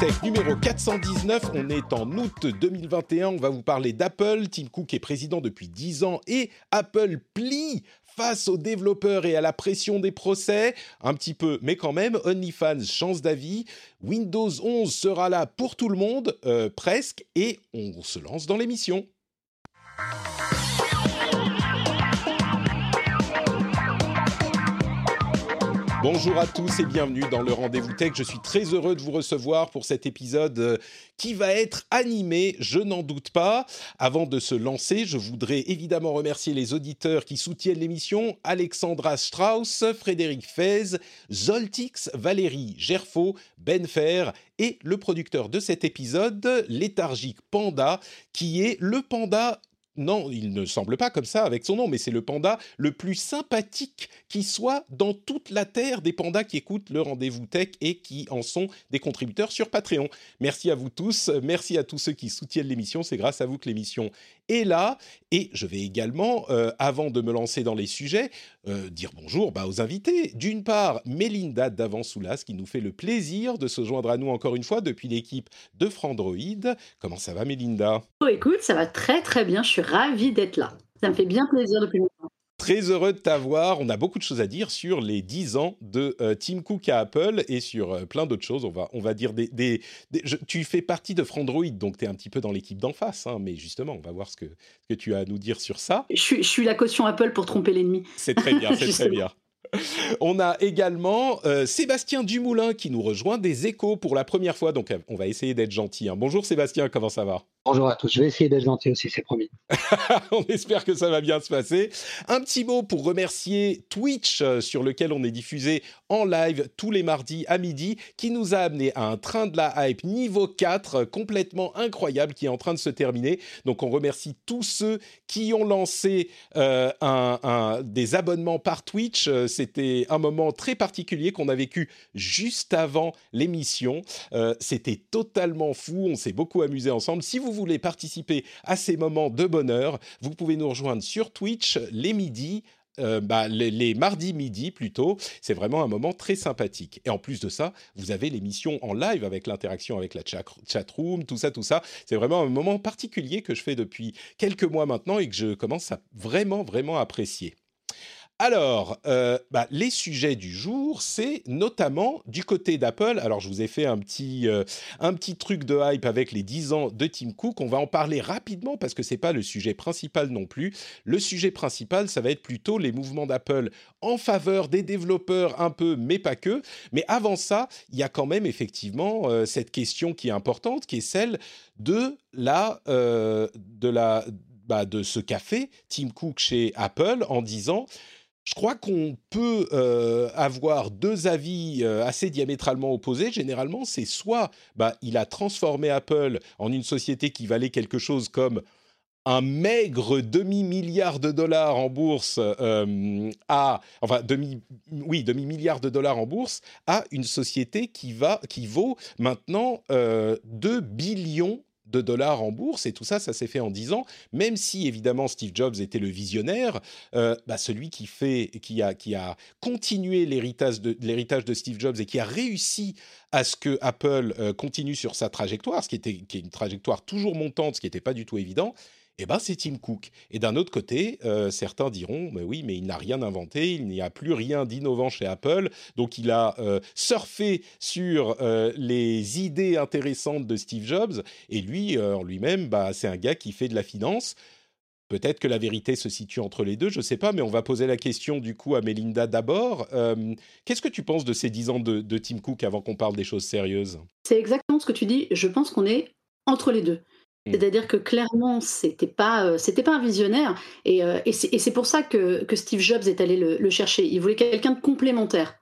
Tech numéro 419, on est en août 2021, on va vous parler d'Apple. Tim Cook est président depuis 10 ans et Apple plie face aux développeurs et à la pression des procès, un petit peu, mais quand même, OnlyFans chance d'avis, Windows 11 sera là pour tout le monde, euh, presque, et on se lance dans l'émission. Bonjour à tous et bienvenue dans le Rendez-vous Tech. Je suis très heureux de vous recevoir pour cet épisode euh, qui va être animé, je n'en doute pas. Avant de se lancer, je voudrais évidemment remercier les auditeurs qui soutiennent l'émission Alexandra Strauss, Frédéric Fez, Zoltix, Valérie Gerfaux, Ben Fer et le producteur de cet épisode, Léthargique Panda, qui est le panda non, il ne semble pas comme ça avec son nom, mais c'est le panda le plus sympathique qui soit dans toute la terre des pandas qui écoutent le rendez-vous tech et qui en sont des contributeurs sur Patreon. Merci à vous tous, merci à tous ceux qui soutiennent l'émission, c'est grâce à vous que l'émission est là. Et je vais également, euh, avant de me lancer dans les sujets, euh, dire bonjour bah, aux invités. D'une part, Mélinda Davansoulas qui nous fait le plaisir de se joindre à nous encore une fois depuis l'équipe de Frandroid. Comment ça va Mélinda? Oh écoute, ça va très très bien, je suis ravie d'être là. Ça me fait bien plaisir depuis longtemps. Très heureux de t'avoir. On a beaucoup de choses à dire sur les 10 ans de euh, Tim Cook à Apple et sur euh, plein d'autres choses. On va, on va dire des. des, des- je- tu fais partie de Frandroid, donc tu es un petit peu dans l'équipe d'en face. hein, mais justement, on va voir ce que, ce que tu as à nous dire sur ça. Je suis, je suis la caution Apple pour tromper l'ennemi. C'est très bien, c'est très bien. On a également euh, Sébastien Dumoulin qui nous rejoint des échos pour la première fois. Donc, euh, on va essayer d'être gentil. hein. Bonjour Sébastien, comment ça va? Bonjour à tous, je vais essayer d'être gentil aussi, c'est promis. on espère que ça va bien se passer. Un petit mot pour remercier Twitch, euh, sur lequel on est diffusé en live tous les mardis à midi, qui nous a amené à un train de la hype niveau 4 euh, complètement incroyable qui est en train de se terminer. Donc on remercie tous ceux qui ont lancé euh, des abonnements par Twitch. Euh, C'était un moment très particulier qu'on a vécu juste avant l'émission. C'était totalement fou, on s'est beaucoup amusé ensemble. Si vous voulez participer à ces moments de bonheur, vous pouvez nous rejoindre sur Twitch euh, bah, les, mardis midi plutôt, c'est vraiment un moment très sympathique. Et en plus de ça, vous avez l'émission en live avec l'interaction avec la chat room, tout ça, tout ça. C'est vraiment un moment particulier que je fais depuis quelques mois maintenant et que je commence à vraiment, vraiment apprécier. Alors, euh, bah, les sujets du jour, c'est notamment du côté d'Apple. Alors, je vous ai fait un petit, euh, truc de hype avec les 10 ans de Tim Cook. On va en parler rapidement parce que c'est pas le sujet principal non plus. Le sujet principal, ça va être plutôt les mouvements d'Apple en faveur des développeurs un peu, mais pas que. Mais avant ça, il y a quand même effectivement euh, cette question qui est importante, qui est celle de la, de la, bah, de ce fait Tim Cook chez Apple en disant je crois qu'on peut euh, avoir deux avis euh, assez diamétralement opposés. Généralement, c'est soit bah, il a transformé Apple en une société qui valait quelque chose comme un maigre demi-milliard de dollars en bourse euh, à enfin demi oui demi milliard de dollars en bourse à une société qui va qui vaut maintenant euh, 2 billions de dollars en bourse et tout ça ça s'est fait en 10 ans. Même si évidemment Steve Jobs était le visionnaire euh, bah, celui qui fait qui a qui a continué l'héritage de de Steve Jobs et qui a réussi à ce que Apple euh, continue sur sa trajectoire ce qui était qui est une trajectoire toujours montante ce qui n'était pas du tout évident eh ben, c'est Tim Cook. Et d'un autre côté, euh, certains diront, mais oui, mais il n'a rien inventé, il n'y a plus rien d'innovant chez Apple, donc il a euh, surfé sur euh, les idées intéressantes de Steve Jobs, et lui, en lui-même, bah, c'est un gars qui fait de la finance. Peut-être que la vérité se situe entre les deux, je ne sais pas, mais on va poser la question du coup à Melinda d'abord. Qu'est-ce que tu penses de ces 10 ans de, de Tim Cook avant qu'on parle des choses sérieuses? C'est exactement ce que tu dis. Je pense qu'on est entre les deux. Mm. C'est-à-dire que clairement, c'était pas, euh, c'était pas un visionnaire, et, euh, et c'est pour ça que, que, Steve Jobs est allé le, chercher. Il voulait quelqu'un de complémentaire.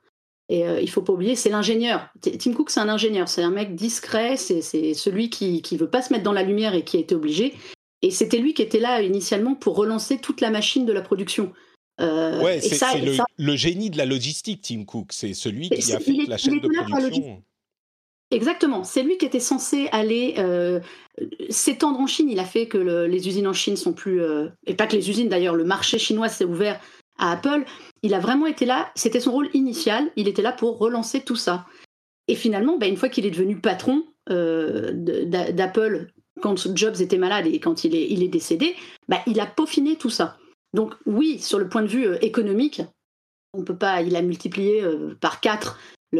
Et euh, il faut pas oublier, c'est l'ingénieur. Tim Cook, c'est un ingénieur, c'est un mec discret, c'est celui qui qui veut pas se mettre dans la lumière et qui a été obligé. Et c'était lui qui était là initialement pour relancer toute la machine de la production. ouais, c'est le, le, génie de la logistique, Tim Cook. C'est celui qui a fait la chaîne de production. Exactement. C'est lui qui était censé aller euh, s'étendre en Chine. Il a fait que les usines en Chine sont plus. Euh, et pas que les usines d'ailleurs, le marché chinois s'est ouvert à Apple. Il a vraiment été là. C'était son rôle initial. Il était là pour relancer tout ça. Et finalement, bah, une fois qu'il est devenu patron euh, d'Apple, quand Jobs était malade et quand il est, décédé, bah, il a peaufiné tout ça. Donc oui, sur le point de vue économique, on peut pas. Il a multiplié par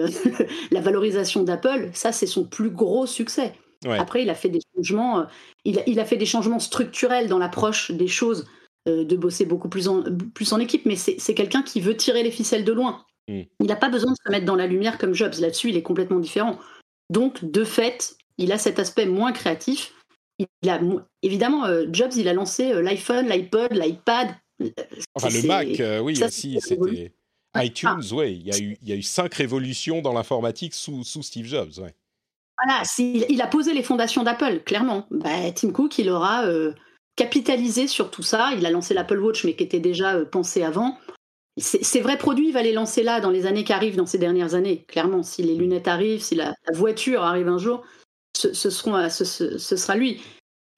la valorisation d'Apple, ça c'est son plus gros succès. Après, il a fait des changements, euh, il a, fait des changements structurels dans l'approche des choses, euh, de bosser beaucoup plus en, plus en équipe, mais c'est quelqu'un qui veut tirer les ficelles de loin. Mm. Il n'a pas besoin de se mettre dans la lumière comme Jobs. Là-dessus, il est complètement différent. Donc, de fait, il a cet aspect moins créatif. Il a, évidemment, euh, Jobs, il a lancé l'iPhone, l'iPod, l'iPad. Enfin, le Mac, oui, aussi, c'était iTunes, oui, il y, a eu, il y a eu cinq révolutions dans l'informatique sous, sous Steve Jobs. Ouais. Voilà, il a posé les fondations d'Apple, clairement. Bah, Tim Cook, il aura euh, capitalisé sur tout ça. Il a lancé l'Apple Watch, mais qui était déjà euh, pensé avant. Ces vrais produits, il va les lancer là, dans les années qui arrivent, dans ces dernières années, clairement. Si les lunettes arrivent, si la, voiture arrive un jour, ce, ce, seront, ce, ce sera lui.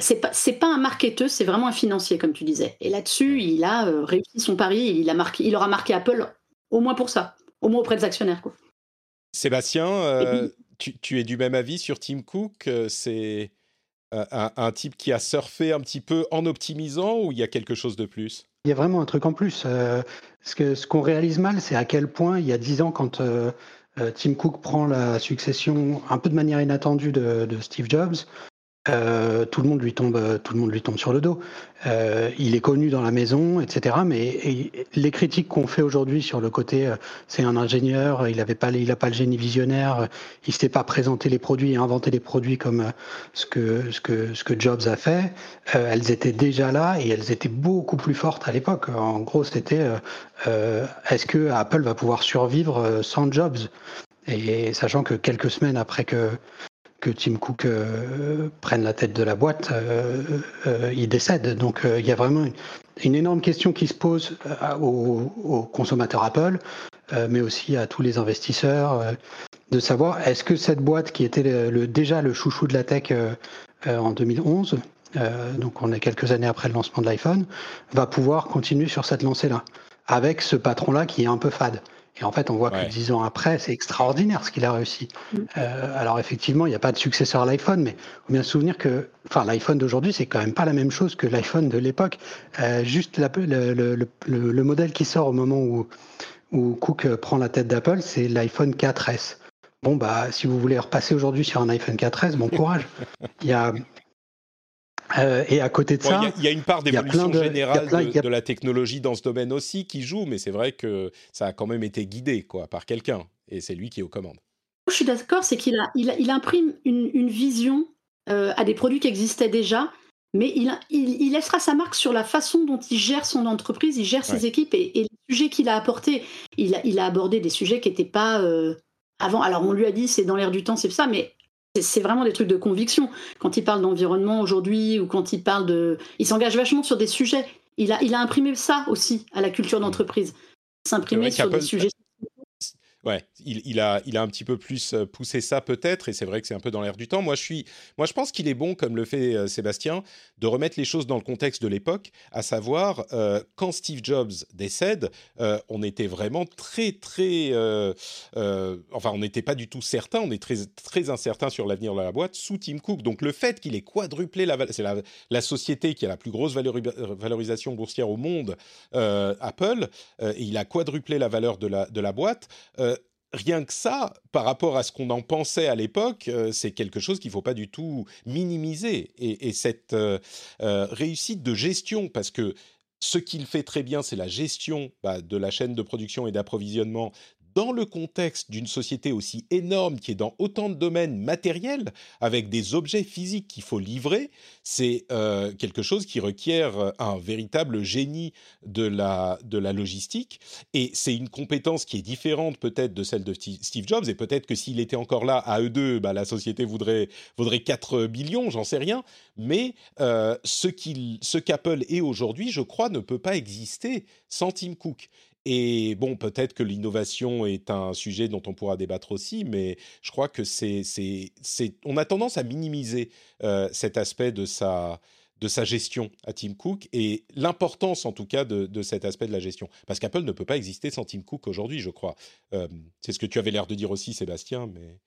C'est pas, pas un marketeur, c'est vraiment un financier, comme tu disais. Et là-dessus, il a euh, réussi son pari. Il, a marqué, il aura marqué Apple au moins pour ça, au moins auprès des actionnaires. Quoi. Sébastien, euh, tu, es du même avis sur Tim Cook euh, C'est euh, un, type qui a surfé un petit peu en optimisant ou il y a quelque chose de plus? Il y a vraiment un truc en plus. ce qu'on réalise mal, c'est à quel point il y a dix ans, quand Tim Cook prend la succession un peu de manière inattendue de Steve Jobs, euh, tout le monde lui tombe, tout le monde lui tombe sur le dos. Euh, il est connu dans la maison, etc. Mais les critiques qu'on fait aujourd'hui sur le côté, euh, c'est un ingénieur, il n'a pas, il pas le génie visionnaire, il s'était pas présenté les produits et inventé les produits comme ce que ce que ce que Jobs a fait. elles étaient déjà là et elles étaient beaucoup plus fortes à l'époque. En gros, c'était est-ce que Apple va pouvoir survivre sans Jobs? Et sachant que quelques semaines après que que Tim Cook euh, prenne la tête de la boîte, euh, euh, il décède. Donc il y a vraiment une, énorme question qui se pose aux, consommateurs Apple, mais aussi à tous les investisseurs, de savoir est-ce que cette boîte qui était déjà le chouchou de la tech en 2011, donc on est quelques années après le lancement de l'iPhone, va pouvoir continuer sur cette lancée-là, avec ce patron-là qui est un peu fade. Et en fait, on voit que dix ans après, c'est extraordinaire ce qu'il a réussi. Mm. Euh, alors effectivement, il n'y a pas de successeur à l'iPhone, mais il faut bien se souvenir que, enfin, l'iPhone d'aujourd'hui, c'est quand même pas la même chose que l'iPhone de l'époque. Euh, juste le, modèle qui sort au moment où, où Cook prend la tête d'Apple, c'est l'iPhone 4S. Bon, bah, si vous voulez repasser aujourd'hui sur un iPhone 4S, bon courage. Il y a, euh, et à côté de ça, il y, a une part d'évolution générale de, la technologie dans ce domaine aussi qui joue, mais c'est vrai que ça a quand même été guidé quoi par quelqu'un, et c'est lui qui est aux commandes. Je suis d'accord, c'est qu'il a, il, imprime une, vision euh, à des produits qui existaient déjà, mais il, il, laissera sa marque sur la façon dont il gère son entreprise, il gère ses équipes et, les sujets qu'il a apportés. Il a, il a abordé des sujets qui n'étaient pas euh, avant. Alors on lui a dit c'est dans l'air du temps, c'est ça, mais c'est vraiment des trucs de conviction. Quand il parle d'environnement aujourd'hui ou quand il parle de. Il s'engage vachement sur des sujets. Il a, il a imprimé ça aussi à la culture d'entreprise. S'imprimer sur des sujets ouais, il, a, il a un petit peu plus euh, poussé ça peut-être, et c'est vrai que c'est un peu dans l'air du temps. Moi, je suis, moi, je pense qu'il est bon, comme le fait euh, Sébastien, de remettre les choses dans le contexte de l'époque, à savoir euh, quand Steve Jobs décède, on était vraiment très, très, enfin, on n'était pas du tout certain, on est très, très incertain sur l'avenir de la boîte sous Tim Cook. Donc, le fait qu'il ait quadruplé la, c'est la, société qui a la plus grosse valorisation boursière au monde, Apple, et il a quadruplé la valeur de la, de la boîte rien que ça, par rapport à ce qu'on en pensait à l'époque, euh, c'est quelque chose qu'il ne faut pas du tout minimiser. Et, cette euh, euh, réussite de gestion, parce que ce qu'il fait très bien, c'est la gestion bah, de la chaîne de production et d'approvisionnement dans le contexte d'une société aussi énorme qui est dans autant de domaines matériels, avec des objets physiques qu'il faut livrer, c'est euh, quelque chose qui requiert un véritable génie de la, de la logistique. Et c'est une compétence qui est différente peut-être de celle de Steve Jobs. Et peut-être que s'il était encore là à eux deux, bah, la société voudrait, vaudrait 4 billions, j'en sais rien. Mais euh, ce qu'Apple est aujourd'hui, je crois, ne peut pas exister sans Tim Cook. Et bon, peut-être que l'innovation est un sujet dont on pourra débattre aussi, mais je crois que c'est, c'est, c'est, on a tendance à minimiser euh, cet aspect de sa, de sa gestion à Tim Cook et l'importance en tout cas de, cet aspect de la gestion. Parce qu'Apple ne peut pas exister sans Tim Cook aujourd'hui, je crois. Euh, c'est ce que tu avais l'air de dire aussi, Sébastien, mais,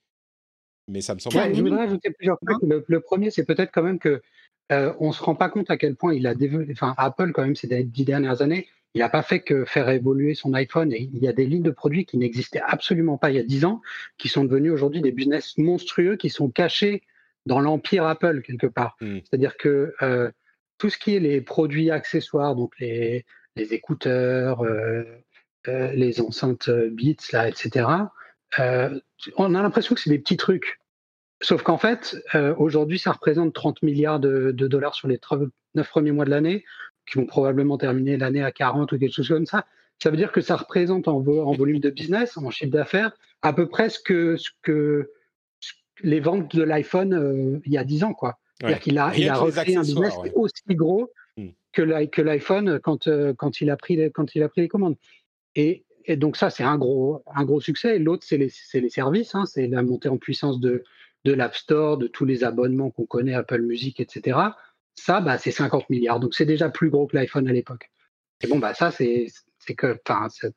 mais ça me semble. je voudrais ajouter plusieurs points. Le, premier, c'est peut-être quand même que euh, on se rend pas compte à quel point il a développé. Enfin, Apple quand même ces dix dernières années il n'a pas fait que faire évoluer son iPhone. Et il y a des lignes de produits qui n'existaient absolument pas il y a 10 ans, qui sont devenus aujourd'hui des business monstrueux, qui sont cachés dans l'empire Apple quelque part. Hmm. C'est-à-dire que euh, tout ce qui est les produits accessoires, donc les, les écouteurs, euh, euh, les enceintes Beats, là, etc., on a l'impression que c'est des petits trucs. Sauf qu'en fait, aujourd'hui, ça représente 30 milliards de, de dollars sur les 9 premiers mois de l'année qui vont probablement terminer l'année à 40 ou quelque chose comme ça. Ça veut dire que ça représente en, volume de business, en chiffre d'affaires, à peu près ce que, les ventes de l'iPhone euh, il y a 10 ans. quoi. C'est-à-dire qu'il a, il a recréé un business aussi gros hmm. que l'iPhone quand, euh, quand, il a pris les, quand il a pris les commandes. Et, donc ça, c'est un gros, un gros succès. L'autre, c'est les, les, services, hein. c'est la montée en puissance de, de l'App Store, de tous les abonnements qu'on connaît, Apple Music, etc. Ça, bah, c'est 50 milliards. Donc, c'est déjà plus gros que l'iPhone à l'époque. Et bon, bah, ça, c'est que,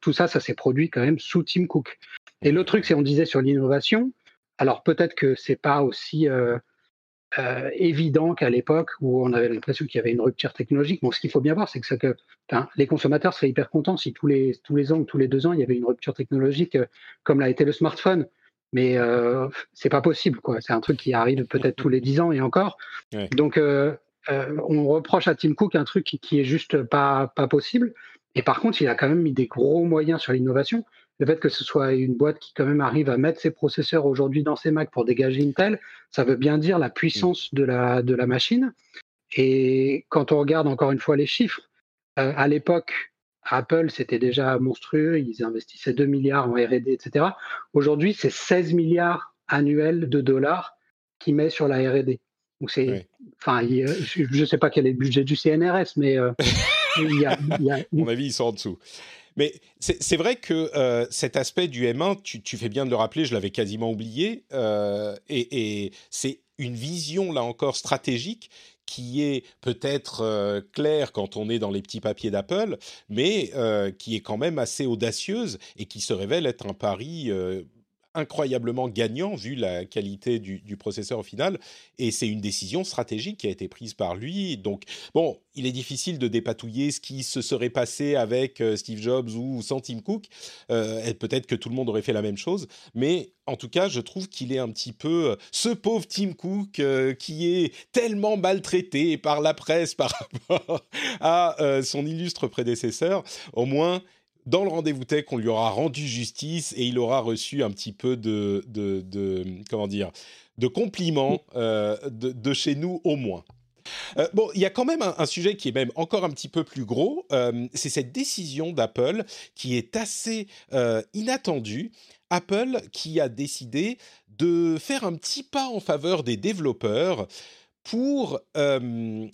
tout ça, ça s'est produit quand même sous Tim Cook. Et le truc, c'est on disait sur l'innovation. Alors, peut-être que c'est pas aussi euh, euh, évident qu'à l'époque où on avait l'impression qu'il y avait une rupture technologique. Bon, ce qu'il faut bien voir, c'est que, que les consommateurs seraient hyper contents si tous les, tous les ans ou tous les deux ans, il y avait une rupture technologique euh, comme l'a été le smartphone mais euh, c'est pas possible quoi. C'est un truc qui arrive peut-être tous les dix ans et encore. Donc euh, on reproche à Tim Cook un truc qui, est juste pas, pas possible. Et par contre, il a quand même mis des gros moyens sur l'innovation. Le fait que ce soit une boîte qui quand même arrive à mettre ses processeurs aujourd'hui dans ses Mac pour dégager Intel, ça veut bien dire la puissance de la, de la machine. Et quand on regarde encore une fois les chiffres, euh, à l'époque, Apple, c'était déjà monstrueux, ils investissaient 2 milliards en RD, etc. Aujourd'hui, c'est 16 milliards annuels de dollars qu'ils met sur la RD. C'est, enfin, je ne sais pas quel est le budget du CNRS, mais euh, il y a, À mon avis, ils sont en dessous. Mais c'est vrai que euh, cet aspect du M1, tu, fais bien de le rappeler, je l'avais quasiment oublié, euh, et, c'est une vision, là encore, stratégique qui est peut-être claire quand on est dans les petits papiers d'Apple, mais qui est quand même assez audacieuse et qui se révèle être un pari incroyablement gagnant vu la qualité du, processeur au final. Et c'est une décision stratégique qui a été prise par lui. Donc, bon, il est difficile de dépatouiller ce qui se serait passé avec euh, Steve Jobs ou sans Tim Cook. Euh, peut-être que tout le monde aurait fait la même chose. Mais en tout cas, je trouve qu'il est un petit peu euh, ce pauvre Tim Cook qui est tellement maltraité par la presse par rapport à son illustre prédécesseur. Au moins, dans le rendez-vous tech, on lui aura rendu justice et il aura reçu un petit peu de, de, comment dire, de compliments euh, de, chez nous au moins. Euh, bon, il y a quand même un, sujet qui est même encore un petit peu plus gros, euh, c'est cette décision d'Apple qui est assez inattendue. Apple qui a décidé de faire un petit pas en faveur des développeurs pour les,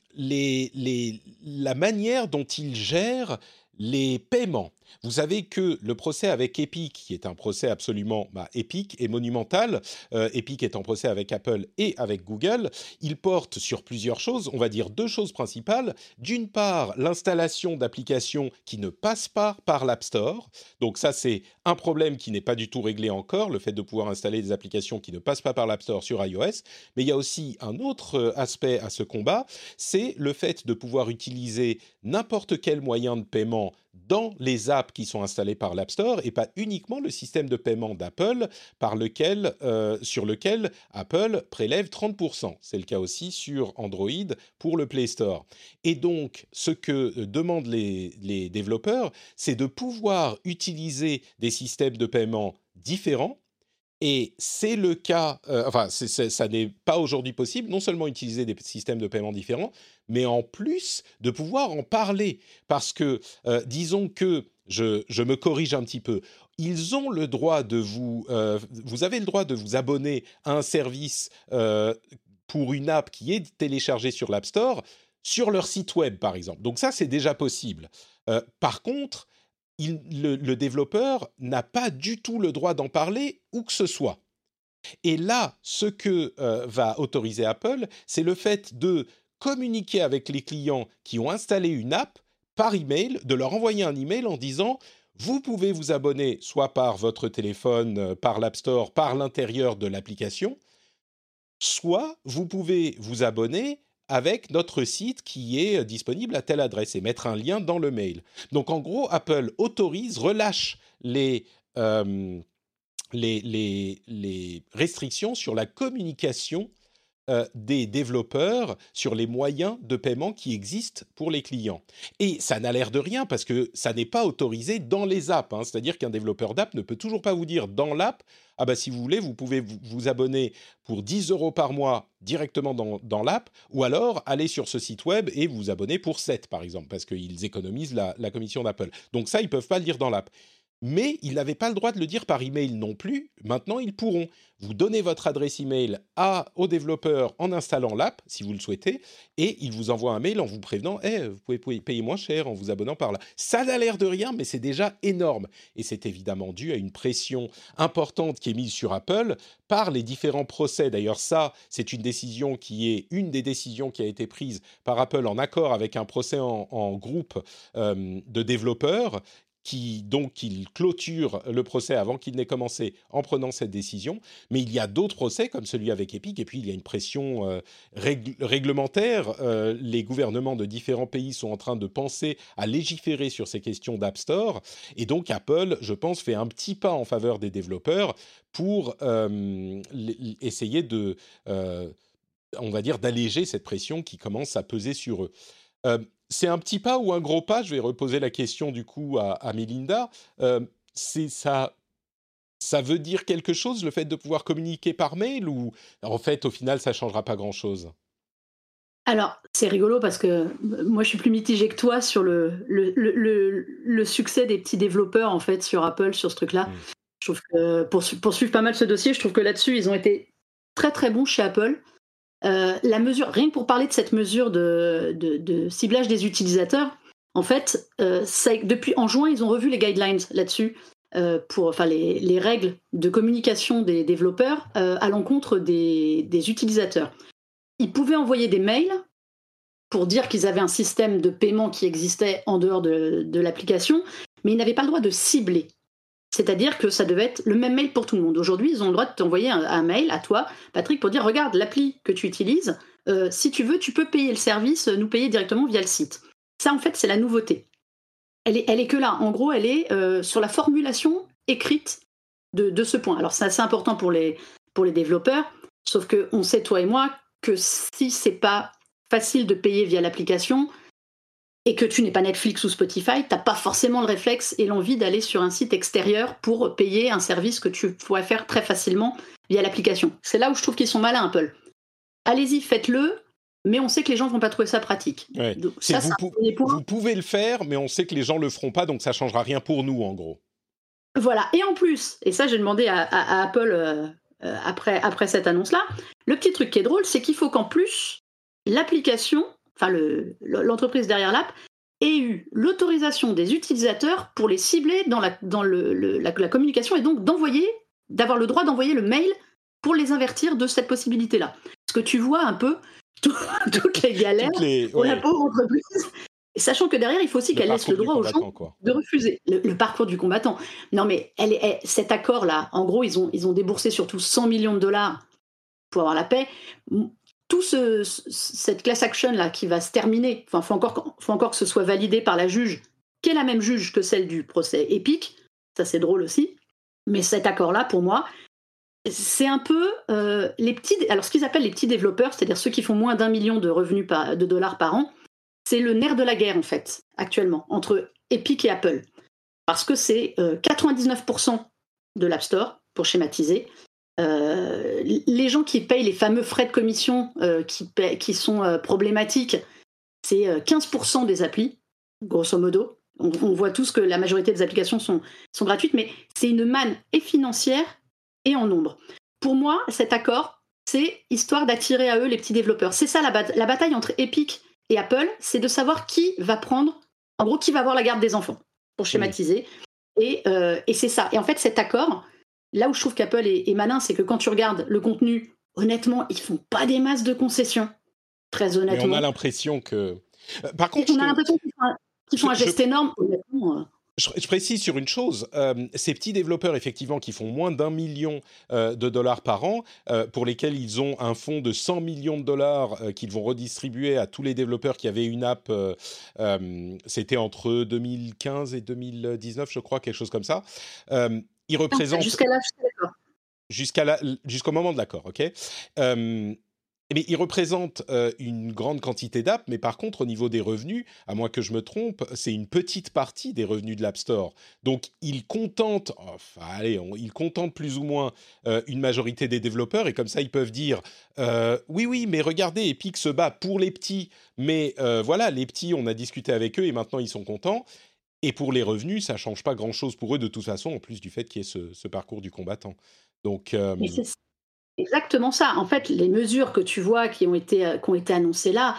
les, la manière dont ils gèrent les paiements. Vous savez que le procès avec Epic, qui est un procès absolument bah, épique et monumental, euh, Epic est en procès avec Apple et avec Google, il porte sur plusieurs choses, on va dire deux choses principales. D'une part, l'installation d'applications qui ne passent pas par l'App Store. Donc ça, c'est un problème qui n'est pas du tout réglé encore, le fait de pouvoir installer des applications qui ne passent pas par l'App Store sur iOS. Mais il y a aussi un autre euh, aspect à ce combat, c'est le fait de pouvoir utiliser n'importe quel moyen de paiement paiement dans les apps qui sont installées par l'App Store et pas uniquement le système de paiement d'Apple par lequel, euh, sur lequel Apple prélève 30%. C'est le cas aussi sur Android pour le Play Store. Et donc, ce que euh, demandent les, développeurs, c'est de pouvoir utiliser des systèmes de paiement différents et c'est le cas, euh, enfin, ça n'est pas aujourd'hui possible, non seulement utiliser des systèmes de paiement différents, mais en plus de pouvoir en parler. Parce que, euh, disons que, je, je, me corrige un petit peu, ils ont le droit de vous, euh, vous avez le droit de vous abonner à un service pour une app qui est téléchargée sur l'App Store, sur leur site web, par exemple. Donc ça, c'est déjà possible. par contre, le, développeur n'a pas du tout le droit d'en parler où que ce soit. Et là, ce que euh, va autoriser Apple, c'est le fait de communiquer avec les clients qui ont installé une app par email, de leur envoyer un email en disant vous pouvez vous abonner soit par votre téléphone, euh, par l'App Store, par l'intérieur de l'application, soit vous pouvez vous abonner avec notre site qui est disponible à telle adresse et mettre un lien dans le mail. Donc en gros, Apple autorise, relâche les, euh, les, restrictions sur la communication euh, des développeurs sur les moyens de paiement qui existent pour les clients. Et ça n'a l'air de rien parce que ça n'est pas autorisé dans les apps. Hein. C'est-à-dire qu'un développeur d'app ne peut toujours pas vous dire dans l'app, ah bah si vous voulez, vous pouvez vous, abonner pour 10 euros par mois directement dans, dans l'app, ou alors aller sur ce site web et vous abonner pour 7 par exemple, parce qu'ils économisent la, la commission d'Apple. Donc ça, ils peuvent pas le dire dans l'app mais ils n'avaient pas le droit de le dire par email non plus. Maintenant, ils pourront. Vous donnez votre adresse email à, au développeur en installant l'app, si vous le souhaitez, et il vous envoie un mail en vous prévenant Eh, vous pouvez payer moins cher en vous abonnant par là. Ça n'a l'air de rien, mais c'est déjà énorme. Et c'est évidemment dû à une pression importante qui est mise sur Apple par les différents procès. D'ailleurs, ça, c'est une décision qui est une des décisions qui a été prise par Apple en accord avec un procès en, groupe euh, de développeurs qui donc il clôture le procès avant qu'il n'ait commencé en prenant cette décision. Mais il y a d'autres procès comme celui avec Epic et puis il y a une pression euh, réglementaire. Euh, les gouvernements de différents pays sont en train de penser à légiférer sur ces questions d'App Store et donc Apple, je pense, fait un petit pas en faveur des développeurs pour euh, essayer de, on va dire, d'alléger cette pression qui commence à peser sur eux c'est un petit pas ou un gros pas? Je vais reposer la question du coup à, à Melinda. Euh, c'est ça. Ça veut dire quelque chose le fait de pouvoir communiquer par mail ou en fait au final ça changera pas grand chose alors, c'est rigolo parce que moi, je suis plus mitigée que toi sur le, le, succès des petits développeurs, en fait, sur Apple, sur ce truc-là. Mmh. Je trouve que, pour, pour, suivre pas mal ce dossier, je trouve que là-dessus, ils ont été très, très bons chez Apple. Euh, la mesure, rien que pour parler de cette mesure de, ciblage des utilisateurs, en fait, euh, depuis en juin, ils ont revu les guidelines là-dessus, euh, pour, enfin les, règles de communication des développeurs à l'encontre des, utilisateurs. Ils pouvaient envoyer des mails pour dire qu'ils avaient un système de paiement qui existait en dehors de l'application, mais ils n'avaient pas le droit de cibler. C'est-à-dire que ça devait être le même mail pour tout le monde. Aujourd'hui, ils ont le droit de t'envoyer un, mail à toi, Patrick, pour dire regarde l'appli que tu utilises. Euh, si tu veux, tu peux payer le service, nous payer directement via le site. Ça, en fait, c'est la nouveauté. Elle est, elle est que là. En gros, elle est euh, sur la formulation écrite de, ce point. Alors, c'est assez important pour les, pour les développeurs, sauf que on sait, toi et moi, que si c'est pas facile de payer via l'application, et que tu n'es pas Netflix ou Spotify, tu n'as pas forcément le réflexe et l'envie d'aller sur un site extérieur pour payer un service que tu pourrais faire très facilement via l'application. C'est là où je trouve qu'ils sont malins, Apple. Allez-y, faites-le, mais on sait que les gens ne vont pas trouver ça pratique. vous, pouvez le faire, mais on sait que les gens ne le feront pas, donc ça ne changera rien pour nous, en gros. Voilà, et en plus, et ça j'ai demandé à, Apple euh, euh, après, après cette annonce-là, le petit truc qui est drôle, c'est qu'il faut qu'en plus, l'application enfin l'entreprise derrière l'app, ait eu l'autorisation des utilisateurs pour les cibler dans la, dans le, la, communication et donc d'envoyer, d'avoir le droit d'envoyer le mail pour les invertir de cette possibilité-là. Parce que tu vois un peu toutes les galères pour la pauvre entreprise. Sachant que derrière, il faut aussi qu'elle laisse le droit aux gens de refuser le, parcours du combattant. Non, mais elle, cet accord-là, en gros, ils ont, ils ont déboursé surtout 100 millions de dollars pour avoir la paix tout cette class action là qui va se terminer, enfin faut encore que ce soit validé par la juge qui est la même juge que celle du procès Epic. Ça, c'est drôle aussi. Mais cet accord-là, pour moi, c'est un peu euh, les petits. Alors, ce qu'ils appellent les petits développeurs, c'est-à-dire ceux qui font moins d'un million de revenus de dollars par an, c'est le nerf de la guerre, en fait, actuellement, entre Epic et Apple. Parce que c'est 99% euh, de l'App Store, pour schématiser. Euh, les gens qui payent les fameux frais de commission qui, qui, sont problématiques, c'est 15% des applis, grosso modo. On, voit tous que la majorité des applications sont, sont gratuites, mais c'est une manne et financière et en nombre. Pour moi, cet accord, c'est histoire d'attirer à eux les petits développeurs. C'est ça la, bataille entre Epic et Apple, c'est de savoir qui va prendre, en gros, qui va avoir la garde des enfants, pour schématiser. Euh, et, c'est ça. Et en fait, cet accord, là où je trouve qu'Apple est, malin, c'est que quand tu regardes le contenu, honnêtement, ils font pas des masses de concessions. Très honnêtement. Mais on a l'impression que. Euh, par contre, on a l'impression qu'ils font, un, geste énorme. Honnêtement. Euh. Je, précise sur une chose, euh, ces petits développeurs effectivement qui font moins d'un million euh, de dollars par an, euh, pour lesquels ils ont un fonds de 100 millions de dollars qu'ils vont redistribuer à tous les développeurs qui avaient une app, c'était entre 2015 et 2019 je crois, quelque chose comme ça. Ils représentent... Jusqu'à jusqu'au moment de l'accord, ok? Mais il représente euh, une grande quantité d'apps, mais par contre, au niveau des revenus, à moins que je me trompe, c'est une petite partie des revenus de l'App Store. Donc, il contente, enfin, allez, il contente plus ou moins euh, une majorité des développeurs, et comme ça, ils peuvent dire euh, oui, oui, mais regardez, Epic se bat pour les petits, mais voilà, les petits, on a discuté avec eux, et maintenant, ils sont contents. Et pour les revenus, ça change pas grand-chose pour eux de toute façon, en plus du fait qu'il y ait ce, ce, parcours du combattant. Donc, exactement ça. En fait, les mesures que tu vois qui ont été, euh, qui ont été annoncées là,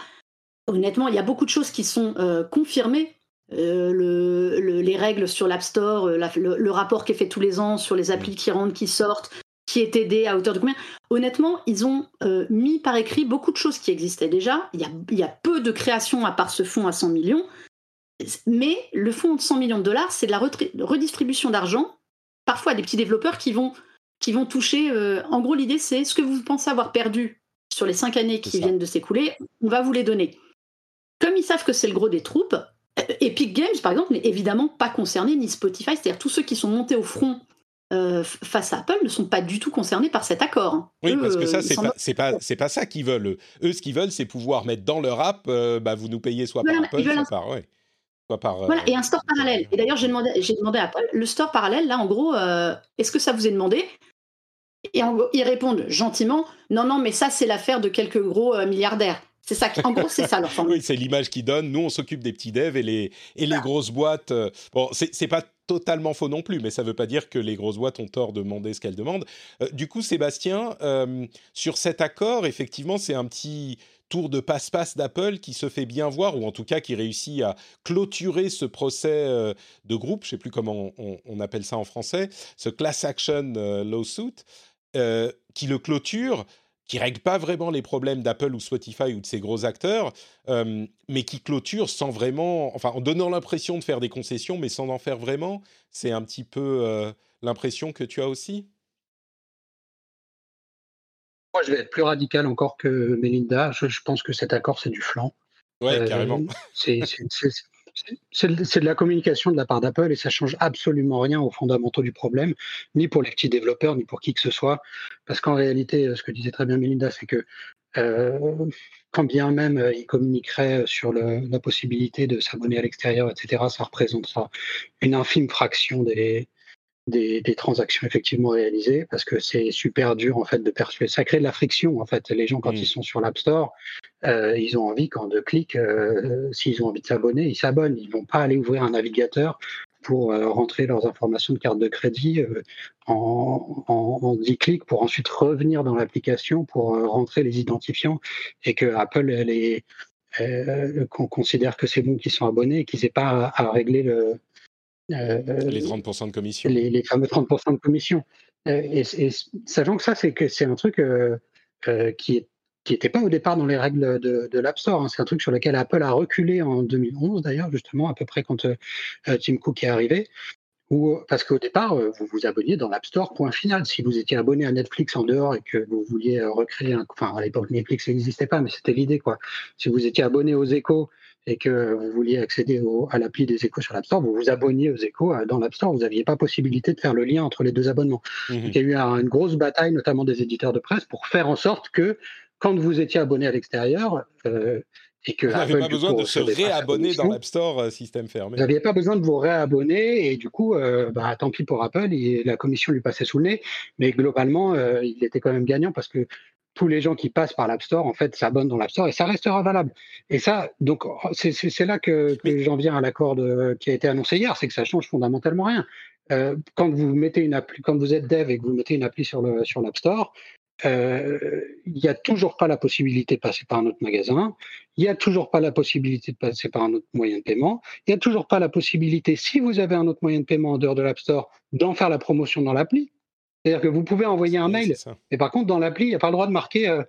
honnêtement, il y a beaucoup de choses qui sont euh, confirmées. Euh, le, les règles sur l'App Store, le, rapport qui est fait tous les ans sur les applis qui rentrent, qui sortent, qui est aidé à hauteur de combien. Honnêtement, ils ont mis par écrit beaucoup de choses qui existaient déjà. Il y, a, il y a peu de créations à part ce fonds à 100 millions. Mais le fonds de 100 millions de dollars, c'est de la redistribution d'argent, parfois à des petits développeurs qui vont qui vont toucher. Euh, en gros, l'idée, c'est ce que vous pensez avoir perdu sur les cinq années qui viennent de s'écouler, on va vous les donner. Comme ils savent que c'est le gros des troupes, euh, Epic Games, par exemple, n'est évidemment pas concerné, ni Spotify, c'est-à-dire tous ceux qui sont montés au front euh, face à Apple ne sont pas du tout concernés par cet accord. Oui, parce que ça, c'est pas, pas, c'est pas ça qu'ils veulent. Eux, ce qu'ils veulent, c'est pouvoir mettre dans leur app, bah, vous nous payez soit par Apple, soit par... Ouais. Par, voilà, et un store parallèle. Et d'ailleurs, j'ai demandé, à Apple, le store parallèle, là, en gros, est-ce que ça vous est demandé? Et en, ils répondent gentiment non, non, mais ça, c'est l'affaire de quelques gros euh, milliardaires. C'est ça, en gros, c'est ça leur formule. oui, c'est l'image qu'ils donnent. Nous, on s'occupe des petits devs et les, et les grosses boîtes. Euh, bon, c'est pas totalement faux non plus, mais ça ne veut pas dire que les grosses boîtes ont tort de demander ce qu'elles demandent. Euh, du coup, Sébastien, sur cet accord, effectivement, c'est un petit tour de passe-passe d'Apple qui se fait bien voir, ou en tout cas qui réussit à clôturer ce procès de groupe, je ne sais plus comment on, appelle ça en français, ce class action lawsuit. Euh, qui le clôture, qui règle pas vraiment les problèmes d'Apple ou Spotify ou de ces gros acteurs, euh, mais qui clôture sans vraiment, enfin en donnant l'impression de faire des concessions, mais sans en faire vraiment. C'est un petit peu euh, l'impression que tu as aussi? Moi, je vais être plus radical encore que Melinda. Je, pense que cet accord, c'est du flanc. Ouais, carrément. C'est de la communication de la part d'Apple et ça change absolument rien aux fondamentaux du problème, ni pour les petits développeurs, ni pour qui que ce soit. Parce qu'en réalité, euh, ce que disait très bien Melinda, c'est que euh, quand bien même euh, ils communiqueraient sur la possibilité de s'abonner à l'extérieur, etc., ça représente ça une infime fraction des, des, transactions effectivement réalisées parce que c'est super dur en fait de persuader. Ça crée de la friction en fait. Les gens quand ils sont sur l'App Store, euh, ils ont envie quand de clics, euh, s'ils ont envie de s'abonner, ils s'abonnent. Ils vont pas aller ouvrir un navigateur pour euh, rentrer leurs informations de carte de crédit en, en, 10 clics pour ensuite revenir dans l'application pour rentrer les identifiants et que Apple les qu'on considère que c'est bon qu'ils sont abonnés et qu'ils n'aient pas à régler le, les 30% de commission. Les, fameux 30% de commission. Euh, et, sachant que ça, c'est que c'est un truc euh, qui qui n'était pas au départ dans les règles de, l'App Store. Hein. C'est un truc sur lequel Apple a reculé en 2011, d'ailleurs, justement, à peu près quand Tim Cook est arrivé. Où, parce qu'au départ, vous vous abonniez dans l'App Store, point final. Si vous étiez abonné à Netflix en dehors et que vous vouliez recréer un. Enfin, à l'époque, Netflix n'existait pas, mais c'était l'idée, quoi. Si vous étiez abonné aux échos et que vous vouliez accéder à l'appli des échos sur l'App Store, vous vous abonniez aux échos dans l'App Store. Vous n'aviez pas possibilité de faire le lien entre les deux abonnements. Mmh il y a eu une grosse bataille, notamment des éditeurs de presse, pour faire en sorte que quand vous étiez abonné à l'extérieur, et que vous n'avez pas besoin de se réabonner dans l'App Store euh, système fermé. Vous n'aviez pas besoin de vous réabonner et du coup, euh, bah, tant pis pour Apple, la commission lui passait sous le nez. Mais globalement, euh, il était quand même gagnant parce que tous les gens qui passent par l'App Store, en fait, s'abonnent dans l'App Store et ça restera valable. Et ça, donc, c'est là que, j'en viens à l'accord qui a été annoncé hier, c'est que ça change fondamentalement rien. quand vous mettez une appli, quand vous êtes dev et que vous mettez une appli sur le sur l'App Store, euh, il n'y a toujours pas la possibilité de passer par un autre magasin, il n'y a toujours pas la possibilité de passer par un autre moyen de paiement, il n'y a toujours pas la possibilité, si vous avez un autre moyen de paiement en dehors de l'App Store, d'en faire la promotion dans l'appli. C'est-à-dire que vous pouvez envoyer un mail, mais par contre, dans l'appli, il n'y a pas le droit de marquer euh,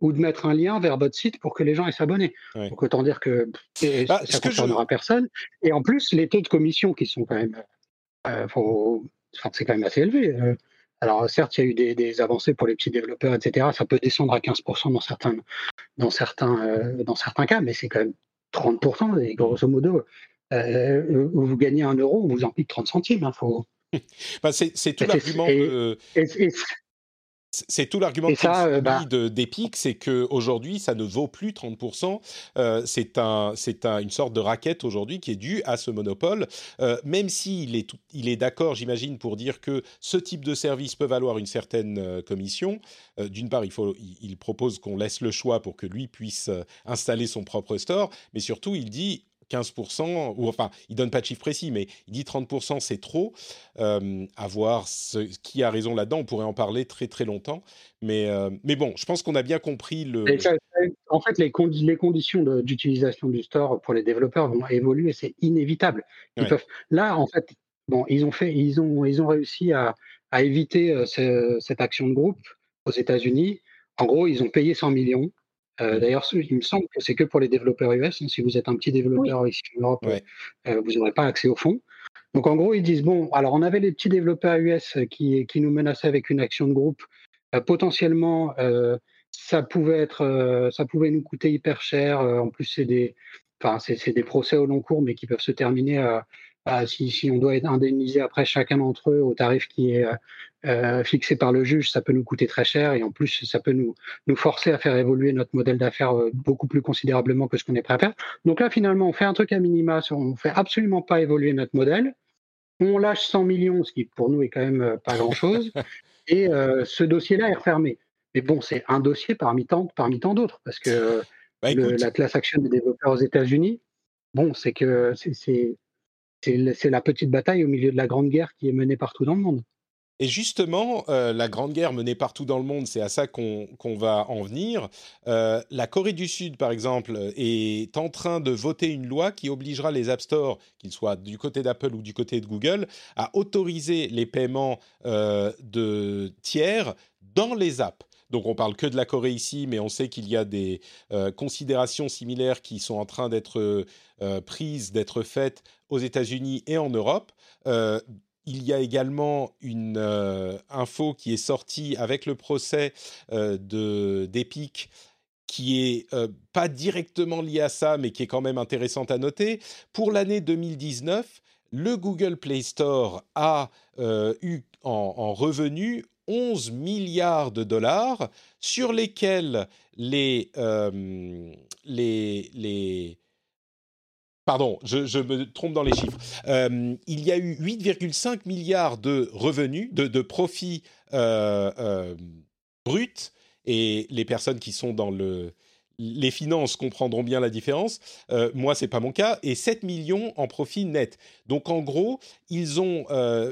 ou de mettre un lien vers votre site pour que les gens aient s'abonner. Donc autant dire que bah, ça ne concernera personne. Et en plus, les taux de commission qui sont quand même, euh, c'est quand même assez élevé. Alors certes, il y a eu des, avancées pour les petits développeurs, etc. Ça peut descendre à 15% dans certains, dans certains, euh, dans certains cas, mais c'est quand même 30%. Et grosso modo, euh, vous gagnez un euro, on vous en pique 30 centimes. Hein, faut... Bah, c'est tout l'argument de... C'est tout l'argument euh, bah d'Epic, c'est qu'aujourd'hui, ça ne vaut plus 30%. Euh, c'est un, un, une sorte de raquette aujourd'hui qui est due à ce monopole, euh, même s'il est, il est d'accord, j'imagine, pour dire que ce type de service peut valoir une certaine commission. D'une part, il, faut, il propose qu'on laisse le choix pour que lui puisse installer son propre store, mais surtout, il dit 15%, ou enfin, il donne pas de chiffre précis, mais il dit 30%, c'est trop. Euh, à voir ce, qui a raison là-dedans, on pourrait en parler très très longtemps. Mais, euh, mais bon, je pense qu'on a bien compris le. en fait, les, les conditions d'utilisation du store pour les développeurs vont évoluer, c'est inévitable. Ils peuvent... Là, en fait, bon, ils ont, fait, ils ont, ils ont réussi à, à éviter euh, cette action de groupe aux États-Unis. En gros, ils ont payé 100 millions. Euh, d'ailleurs, il me semble que c'est que pour les développeurs US. Hein. si vous êtes un petit développeur ici en Europe, euh, vous n'aurez pas accès au fonds. Donc en gros, ils disent bon, alors on avait les petits développeurs US qui, qui nous menaçaient avec une action de groupe. Euh, potentiellement, ça pouvait être, ça pouvait nous coûter hyper cher. en plus, c'est des, enfin, c'est des procès au long cours, mais qui peuvent se terminer à bah, si, on doit être indemnisé après chacun d'entre eux au tarif qui est euh, euh, fixé par le juge, ça peut nous coûter très cher et en plus, ça peut nous, nous forcer à faire évoluer notre modèle d'affaires euh, beaucoup plus considérablement que ce qu'on est prêt à faire. Donc là, finalement, on fait un truc à minima, on ne fait absolument pas évoluer notre modèle. On lâche 100 millions, ce qui pour nous est quand même pas grand-chose, et ce dossier-là est refermé. Mais bon, c'est un dossier parmi tant, parmi tant d'autres, parce que bah, la classe action des développeurs aux États-Unis, bon, c'est que c'est c'est la petite bataille au milieu de la grande guerre qui est menée partout dans le monde. Et justement, euh, la grande guerre menée partout dans le monde, c'est à ça qu'on va en venir. Euh, la Corée du Sud, par exemple, est en train de voter une loi qui obligera les App Store, qu'ils soient du côté d'Apple ou du côté de Google, à autoriser les paiements euh, de tiers dans les apps. Donc on parle que de la Corée ici, mais on sait qu'il y a des euh, considérations similaires qui sont en train d'être euh, prises, d'être faites aux États-Unis et en Europe. Euh, il y a également une info qui est sortie avec le procès d'Epic qui est pas directement liée à ça, mais qui est quand même intéressante à noter. Pour l'année 2019, le Google Play Store a eu en, en revenu 11 milliards de dollars sur lesquels les, euh, les, les Pardon, je, me trompe dans les chiffres. Euh, il y a eu 8,5 milliards de revenus, de, de profits euh, bruts, et les personnes qui sont dans le, les finances comprendront bien la différence. Euh, moi, c'est pas mon cas. Et 7 millions en profit net. Donc, en gros, ils ont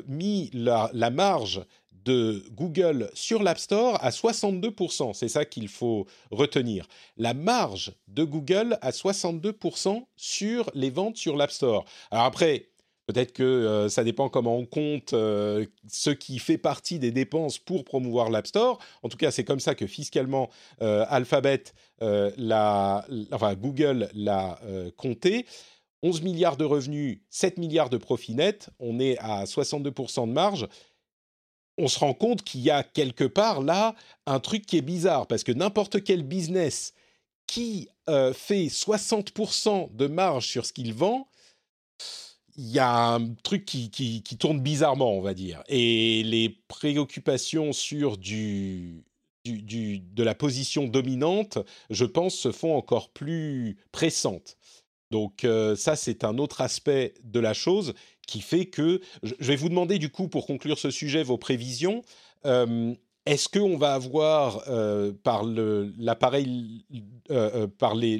mis la, marge de Google sur l'App Store à 62%. C'est ça qu'il faut retenir. La marge de Google à 62% sur les ventes sur l'App Store. Alors après, peut-être que euh, ça dépend comment on compte euh, ce qui fait partie des dépenses pour promouvoir l'App Store. En tout cas, c'est comme ça que fiscalement, euh, Alphabet, la, Google l'a compté. 11 milliards de revenus, 7 milliards de profit net, on est à 62% de marge on se rend compte qu'il y a quelque part là un truc qui est bizarre parce que n'importe quel business qui euh, fait 60% de marge sur ce qu'il vend, il y a un truc qui, qui, tourne bizarrement, on va dire. Et les préoccupations sur de la position dominante, je pense, se font encore plus pressantes. Donc euh, ça, c'est un autre aspect de la chose qui fait que je vais vous demander du coup pour conclure ce sujet vos prévisions. Euh, est-ce qu'on va avoir euh, par l'appareil, par les,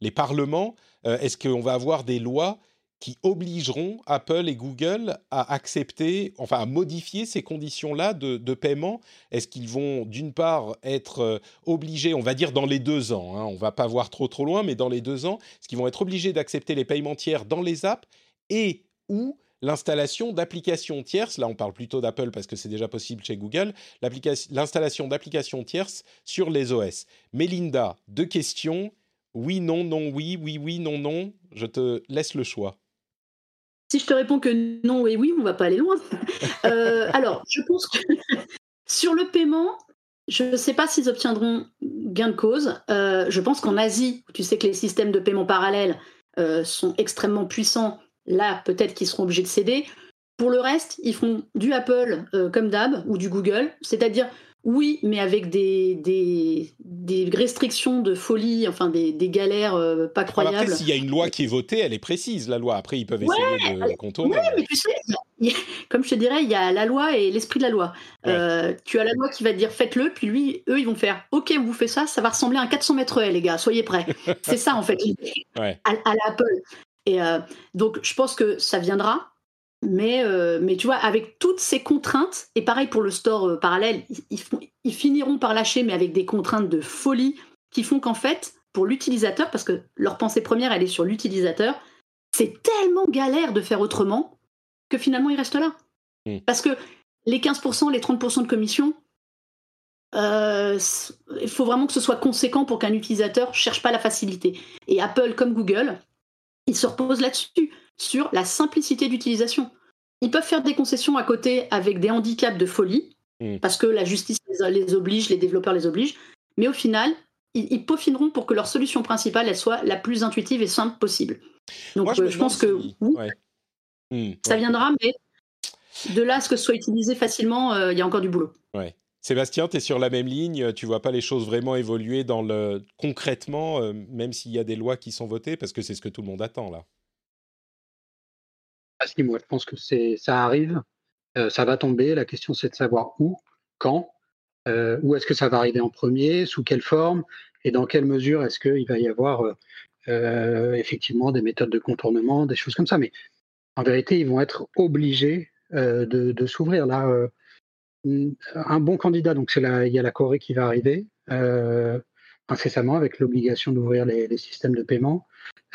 les, parlements, est-ce qu'on va avoir des lois qui obligeront Apple et Google à accepter, enfin à modifier ces conditions-là de, paiement Est-ce qu'ils vont d'une part être euh, obligés, on va dire dans les deux ans, hein, on va pas voir trop trop loin, mais dans les deux ans, est-ce qu'ils vont être obligés d'accepter les paiements tiers dans les apps et ou l'installation d'applications tierces, là on parle plutôt d'Apple parce que c'est déjà possible chez Google, l'installation d'applications tierces sur les OS. Mélinda, deux questions. Oui, non, non, oui, oui, oui, non, non. Je te laisse le choix. Si je te réponds que non et oui, on va pas aller loin. Euh, alors, je pense que sur le paiement, je ne sais pas s'ils obtiendront gain de cause. Euh, je pense qu'en Asie, tu sais que les systèmes de paiement parallèles euh, sont extrêmement puissants, là, peut-être qu'ils seront obligés de céder. Pour le reste, ils font du Apple comme d'hab ou du Google, c'est-à-dire oui, mais avec des, des, restrictions de folie, enfin des, galères euh, pas croyables. Après, s'il y a une loi qui est votée, elle est précise, la loi. Après, ils peuvent essayer de contourner. Oui, mais tu sais, comme je te dirais, il y a la loi et l'esprit de la loi. Euh, tu as la loi qui va te dire faites-le, puis lui, eux, ils vont faire OK, vous faites ça, ça va ressembler à un 400 mètres les gars, soyez prêts. C'est ça, en fait, à, à l'Apple. Et euh, donc, je pense que ça viendra. Mais, euh, mais tu vois, avec toutes ces contraintes, et pareil pour le store euh, parallèle, ils, ils, finiront par lâcher, mais avec des contraintes de folie qui font qu'en fait, pour l'utilisateur, parce que leur pensée première, elle est sur l'utilisateur, c'est tellement galère de faire autrement que finalement, ils restent là. Hmm. Parce que les 15%, les 30% de commission, euh, il faut vraiment que ce soit conséquent pour qu'un utilisateur cherche pas la facilité. Et Apple comme Google, ils se reposent là-dessus sur la simplicité d'utilisation. Ils peuvent faire des concessions à côté avec des handicaps de folie, hmm. parce que la justice les, oblige, les développeurs les obligent, mais au final, ils, peaufineront pour que leur solution principale elle soit la plus intuitive et simple possible. Donc je, euh, pense que hmm, ça viendra, mais de là à ce que ce soit utilisé facilement, euh, il y a encore du boulot. Ouais. Sébastien, tu es sur la même ligne, tu vois pas les choses vraiment évoluer dans le concrètement, euh, même s'il y a des lois qui sont votées, parce que c'est ce que tout le monde attend là. Moi je pense que c'est ça arrive, euh, ça va tomber. La question c'est de savoir où, quand, euh, où est-ce que ça va arriver en premier, sous quelle forme et dans quelle mesure est-ce qu'il va y avoir euh, effectivement des méthodes de contournement, des choses comme ça. Mais en vérité, ils vont être obligés de, s'ouvrir. Là, un bon candidat, donc il y a la Corée qui va arriver incessamment avec l'obligation d'ouvrir les, systèmes de paiement.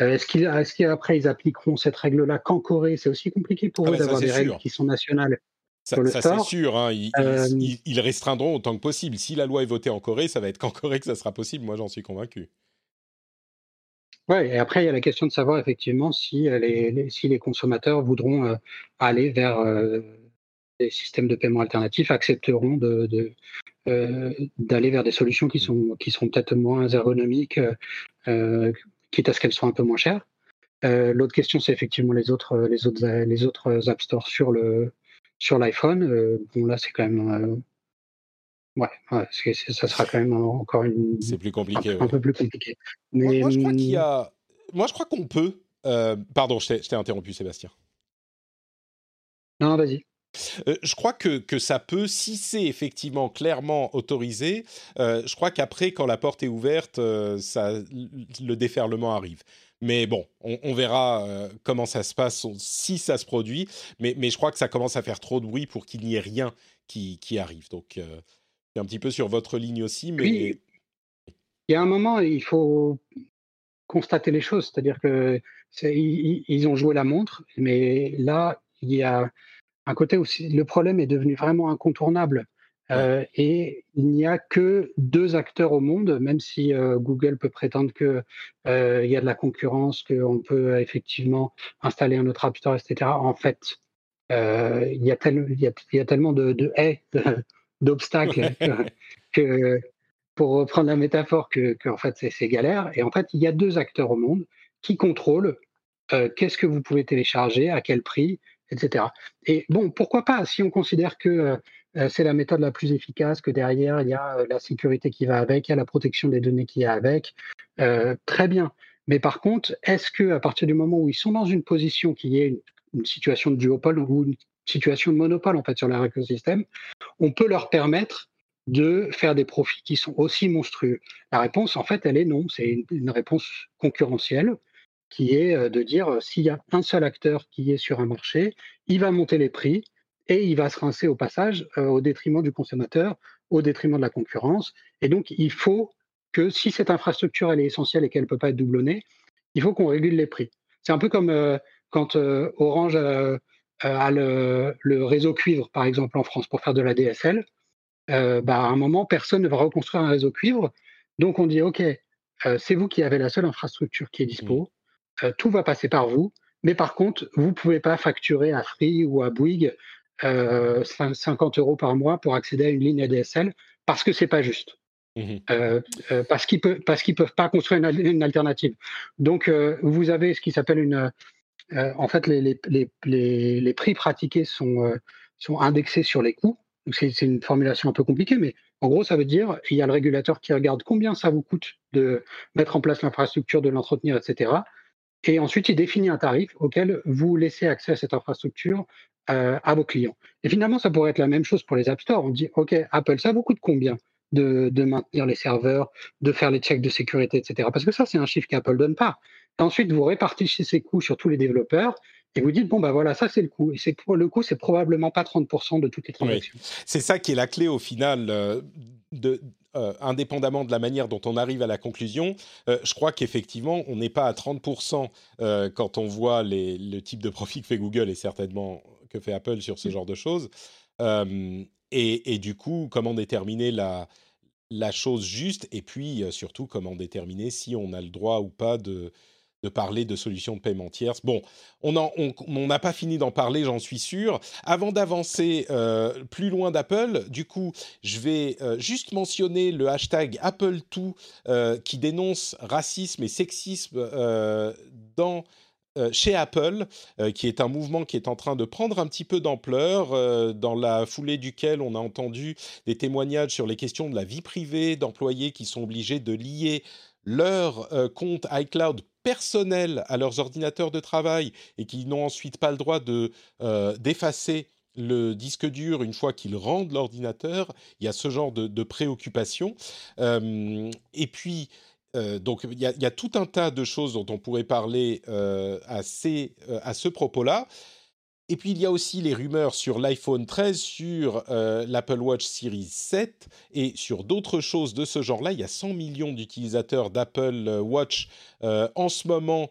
Euh, est-ce qu'après ils appliqueront cette règle-là qu'en Corée? C'est aussi compliqué pour ah eux d'avoir des règles qui sont nationales. Ça, c'est sûr. Hein. Euh, ils, restreindront autant que possible. Si la loi est votée en Corée, ça va être qu'en Corée que ça sera possible. Moi, j'en suis convaincu. Ouais, et après, il y a la question de savoir effectivement si euh, les, si les consommateurs voudront aller vers des systèmes de paiement alternatifs, accepteront de, d'aller vers des solutions qui, sont, qui seront peut-être moins ergonomiques, quitte à ce qu'elles soient un peu moins chères. Euh, l'autre question, c'est effectivement les autres, les autres, les autres App Store sur le sur l'iPhone. Euh, bon, là, c'est quand même euh, ouais, ça sera quand même encore une. C'est plus compliqué. Un, peu plus compliqué. Mais moi, je crois qu'il y a. Moi, je crois qu'on peut. pardon, je t'ai interrompu, Sébastien. Non, vas-y. Euh, je crois que, que, ça peut, si c'est effectivement clairement autorisé, euh, je crois qu'après, quand la porte est ouverte, euh, ça, le déferlement arrive. Mais bon, on, verra comment ça se passe, si ça se produit. Mais, mais, je crois que ça commence à faire trop de bruit pour qu'il n'y ait rien qui, qui arrive. Donc, un petit peu sur votre ligne aussi. Mais... il y a un moment, il faut constater les choses. C'est-à-dire que ils ont joué la montre, mais là, il y a un côté où le problème est devenu vraiment incontournable. Euh, et il n'y a que deux acteurs au monde, même si euh, Google peut prétendre qu'il euh, y a de la concurrence, qu'on peut effectivement installer un autre App Store, etc. En fait, il y, a tellement de, haies, d'obstacles que, pour reprendre la métaphore, que, en fait c'est galère. Et en fait, il y a deux acteurs au monde qui contrôlent qu'est-ce que vous pouvez télécharger, à quel prix, etc. Et bon, pourquoi pas, si on considère que euh, c'est la méthode la plus efficace, que derrière, il y a la sécurité qui va avec, il y a la protection des données qui va avec, très bien. Mais par contre, est-ce que à partir du moment où ils sont dans une position qui est une, une situation de duopole ou une situation de monopole en fait sur leur écosystème, on peut leur permettre de faire des profits qui sont aussi monstrueux? La réponse, en fait, elle est non. C'est une, réponse concurrentielle qui est euh, de dire euh, s'il y a un seul acteur qui est sur un marché, il va monter les prix et il va se rincer au passage euh, au détriment du consommateur, au détriment de la concurrence. Et donc, il faut que si cette infrastructure elle est essentielle et qu'elle ne peut pas être doublonnée, il faut qu'on régule les prix. C'est un peu comme quand Orange a le, le, réseau cuivre, par exemple, en France, pour faire de la DSL. Bah, à un moment, personne ne va reconstruire un réseau cuivre. Donc on dit, OK, c'est vous qui avez la seule infrastructure qui est dispo, mmh. Euh, tout va passer par vous, mais par contre, vous ne pouvez pas facturer à Free ou à Bouygues 50 euros par mois pour accéder à une ligne ADSL parce que c'est pas juste. Mmh parce qu'ils ne peuvent pas construire une, alternative. Donc, vous avez ce qui s'appelle une. en fait, les, les, les, les, prix pratiqués sont, sont indexés sur les coûts c'est une formulation un peu compliquée, mais en gros, ça veut dire il y a le régulateur qui regarde combien ça vous coûte de mettre en place l'infrastructure, de l'entretenir, etc. Et ensuite, il définit un tarif auquel vous laissez accès à cette infrastructure euh, à vos clients. Et finalement, ça pourrait être la même chose pour les App Store. On dit, OK, Apple, ça vous coûte combien de, de maintenir les serveurs, de faire les checks de sécurité, etc. Parce que ça, c'est un chiffre qu'Apple donne pas. ensuite, vous répartissez ces coûts sur tous les développeurs et vous dites, bon, ben voilà, ça c'est le coût. Et c'est le coût, c'est probablement pas 30% de toutes les transactions. C'est ça qui est la clé au final, euh, de, euh, indépendamment de la manière dont on arrive à la conclusion. Euh, je crois qu'effectivement, on n'est pas à 30% quand on voit les, le type de profit que fait Google et certainement que fait Apple sur ce mm. genre de choses. Et, et, du coup, comment déterminer la, la chose juste et puis surtout comment déterminer si on a le droit ou pas de de parler de solutions de paiement tierces. Bon, on n'a pas fini d'en parler, j'en suis sûr. Avant d'avancer euh, plus loin d'Apple, du coup, je vais euh, juste mentionner le hashtag Apple2 euh, qui dénonce racisme et sexisme dans chez Apple, qui est un mouvement qui est en train de prendre un petit peu d'ampleur, dans la foulée duquel on a entendu des témoignages sur les questions de la vie privée d'employés qui sont obligés de lier leur compte iCloud personnel à leurs ordinateurs de travail et qui n'ont ensuite pas le droit de euh, d'effacer le disque dur une fois qu'ils rendent l'ordinateur. Il y a ce genre de, préoccupation. Euh, et puis, euh, donc, il y, a, il y, a, tout un tas de choses dont on pourrait parler à, ces, à ce propos-là. Et puis il y a aussi les rumeurs sur l'iPhone 13, sur euh, l'Apple Watch Series 7 et sur d'autres choses de ce genre-là. Il y a 100 millions d'utilisateurs d'Apple euh, Watch euh, en ce moment,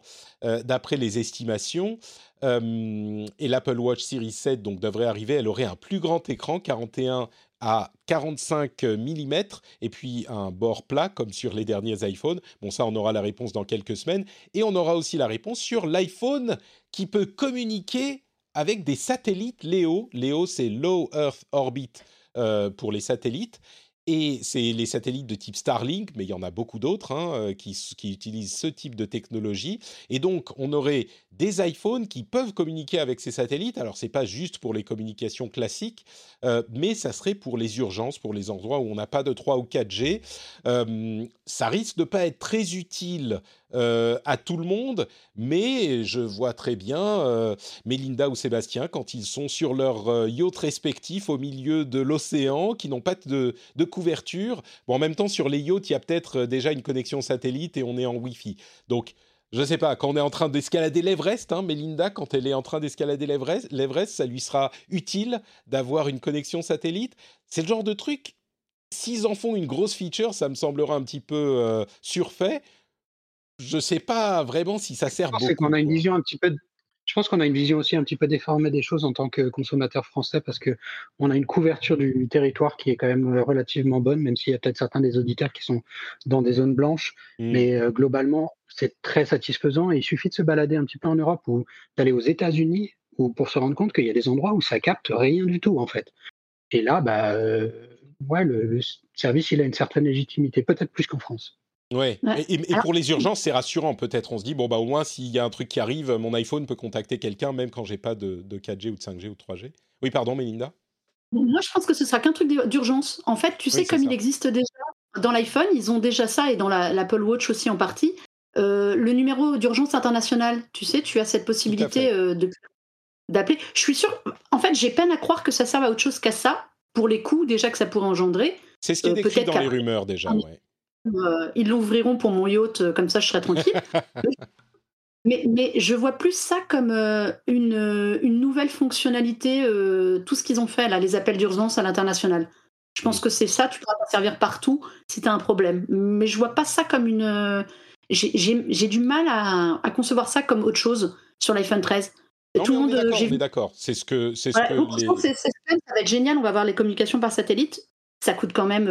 d'après les estimations. et l'Apple Watch Series 7 donc, devrait arriver. Elle aurait un plus grand écran, 41 à 45 mm et puis un bord plat comme sur les derniers iPhones. Bon, ça, on aura la réponse dans quelques semaines. Et on aura aussi la réponse sur l'iPhone qui peut communiquer avec des satellites LEO. LEO, c'est Low Earth Orbit euh, pour les satellites. Et c'est les satellites de type Starlink, mais il y en a beaucoup d'autres hein, euh, qui, utilisent ce type de technologie. Et donc, on aurait des iPhones qui peuvent communiquer avec ces satellites. Alors, c'est pas juste pour les communications classiques, euh, mais ça serait pour les urgences, pour les endroits où on n'a pas de 3 ou 4G. ça risque de pas être très utile euh, à tout le monde, mais je vois très bien euh, Mélinda ou Sébastien quand ils sont sur leur euh, yacht respectif au milieu de l'océan, qui n'ont pas de, couverture. En même temps, sur les yachts, il y a peut-être déjà une connexion satellite et on est en Wi-Fi. Donc, je ne sais pas, quand on est en train d'escalader l'Everest, hein, Mélinda, quand elle est en train d'escalader l'Everest, ça lui sera utile d'avoir une connexion satellite. C'est le genre de truc, s'ils en font une grosse feature, ça me semblera un petit peu surfait je ne sais pas vraiment si ça sert beaucoup. qu'on a une vision un petit peu. Je pense qu'on a une vision aussi un petit peu déformée des choses en tant que consommateur français parce que on a une couverture du territoire qui est quand même euh, relativement bonne, même s'il y a peut-être certains des auditeurs qui sont dans des zones blanches. Mmh. Mais euh, globalement, c'est très satisfaisant et il suffit de se balader un petit peu en Europe ou d'aller aux États-Unis pour se rendre compte qu'il y a des endroits où ça capte rien du tout en fait. Et là, bah, euh, ouais, le, service, il a une certaine légitimité, peut-être plus qu'en France. Ouais. Et, pour les urgences, c'est rassurant peut-être. On se dit, bon, bah, au moins, s'il y a un truc qui arrive, mon iPhone peut contacter quelqu'un, même quand j'ai pas de, 4G ou de 5G ou de 3G. Oui, pardon, Melinda? Moi, je pense que ce sera qu'un truc d'urgence. En fait, tu sais, comme il existe déjà dans l'iPhone, ils ont déjà ça, et dans l'Apple Watch aussi en partie, euh, le numéro d'urgence international. Tu sais, tu as cette possibilité euh, d'appeler. Je suis sûre, en fait, j'ai peine à croire que ça serve à autre chose qu'à ça, pour les coûts déjà que ça pourrait engendrer. C'est ce qui est euh, décrit dans les rumeurs déjà, ouais. Euh, ils l'ouvriront pour mon yacht, euh, comme ça je serai tranquille. mais, mais je vois plus ça comme euh, une, une, nouvelle fonctionnalité, tout ce qu'ils ont fait, là, les appels d'urgence à l'international. Je pense mm. que c'est ça, tu dois servir partout si tu as un problème. Mais je vois pas ça comme une. J'ai du mal à, à, concevoir ça comme autre chose sur l'iPhone 13. tout le monde, on est d'accord. C'est ce que, c'est ce que les... ça va être génial. On va voir les communications par satellite. Ça coûte quand même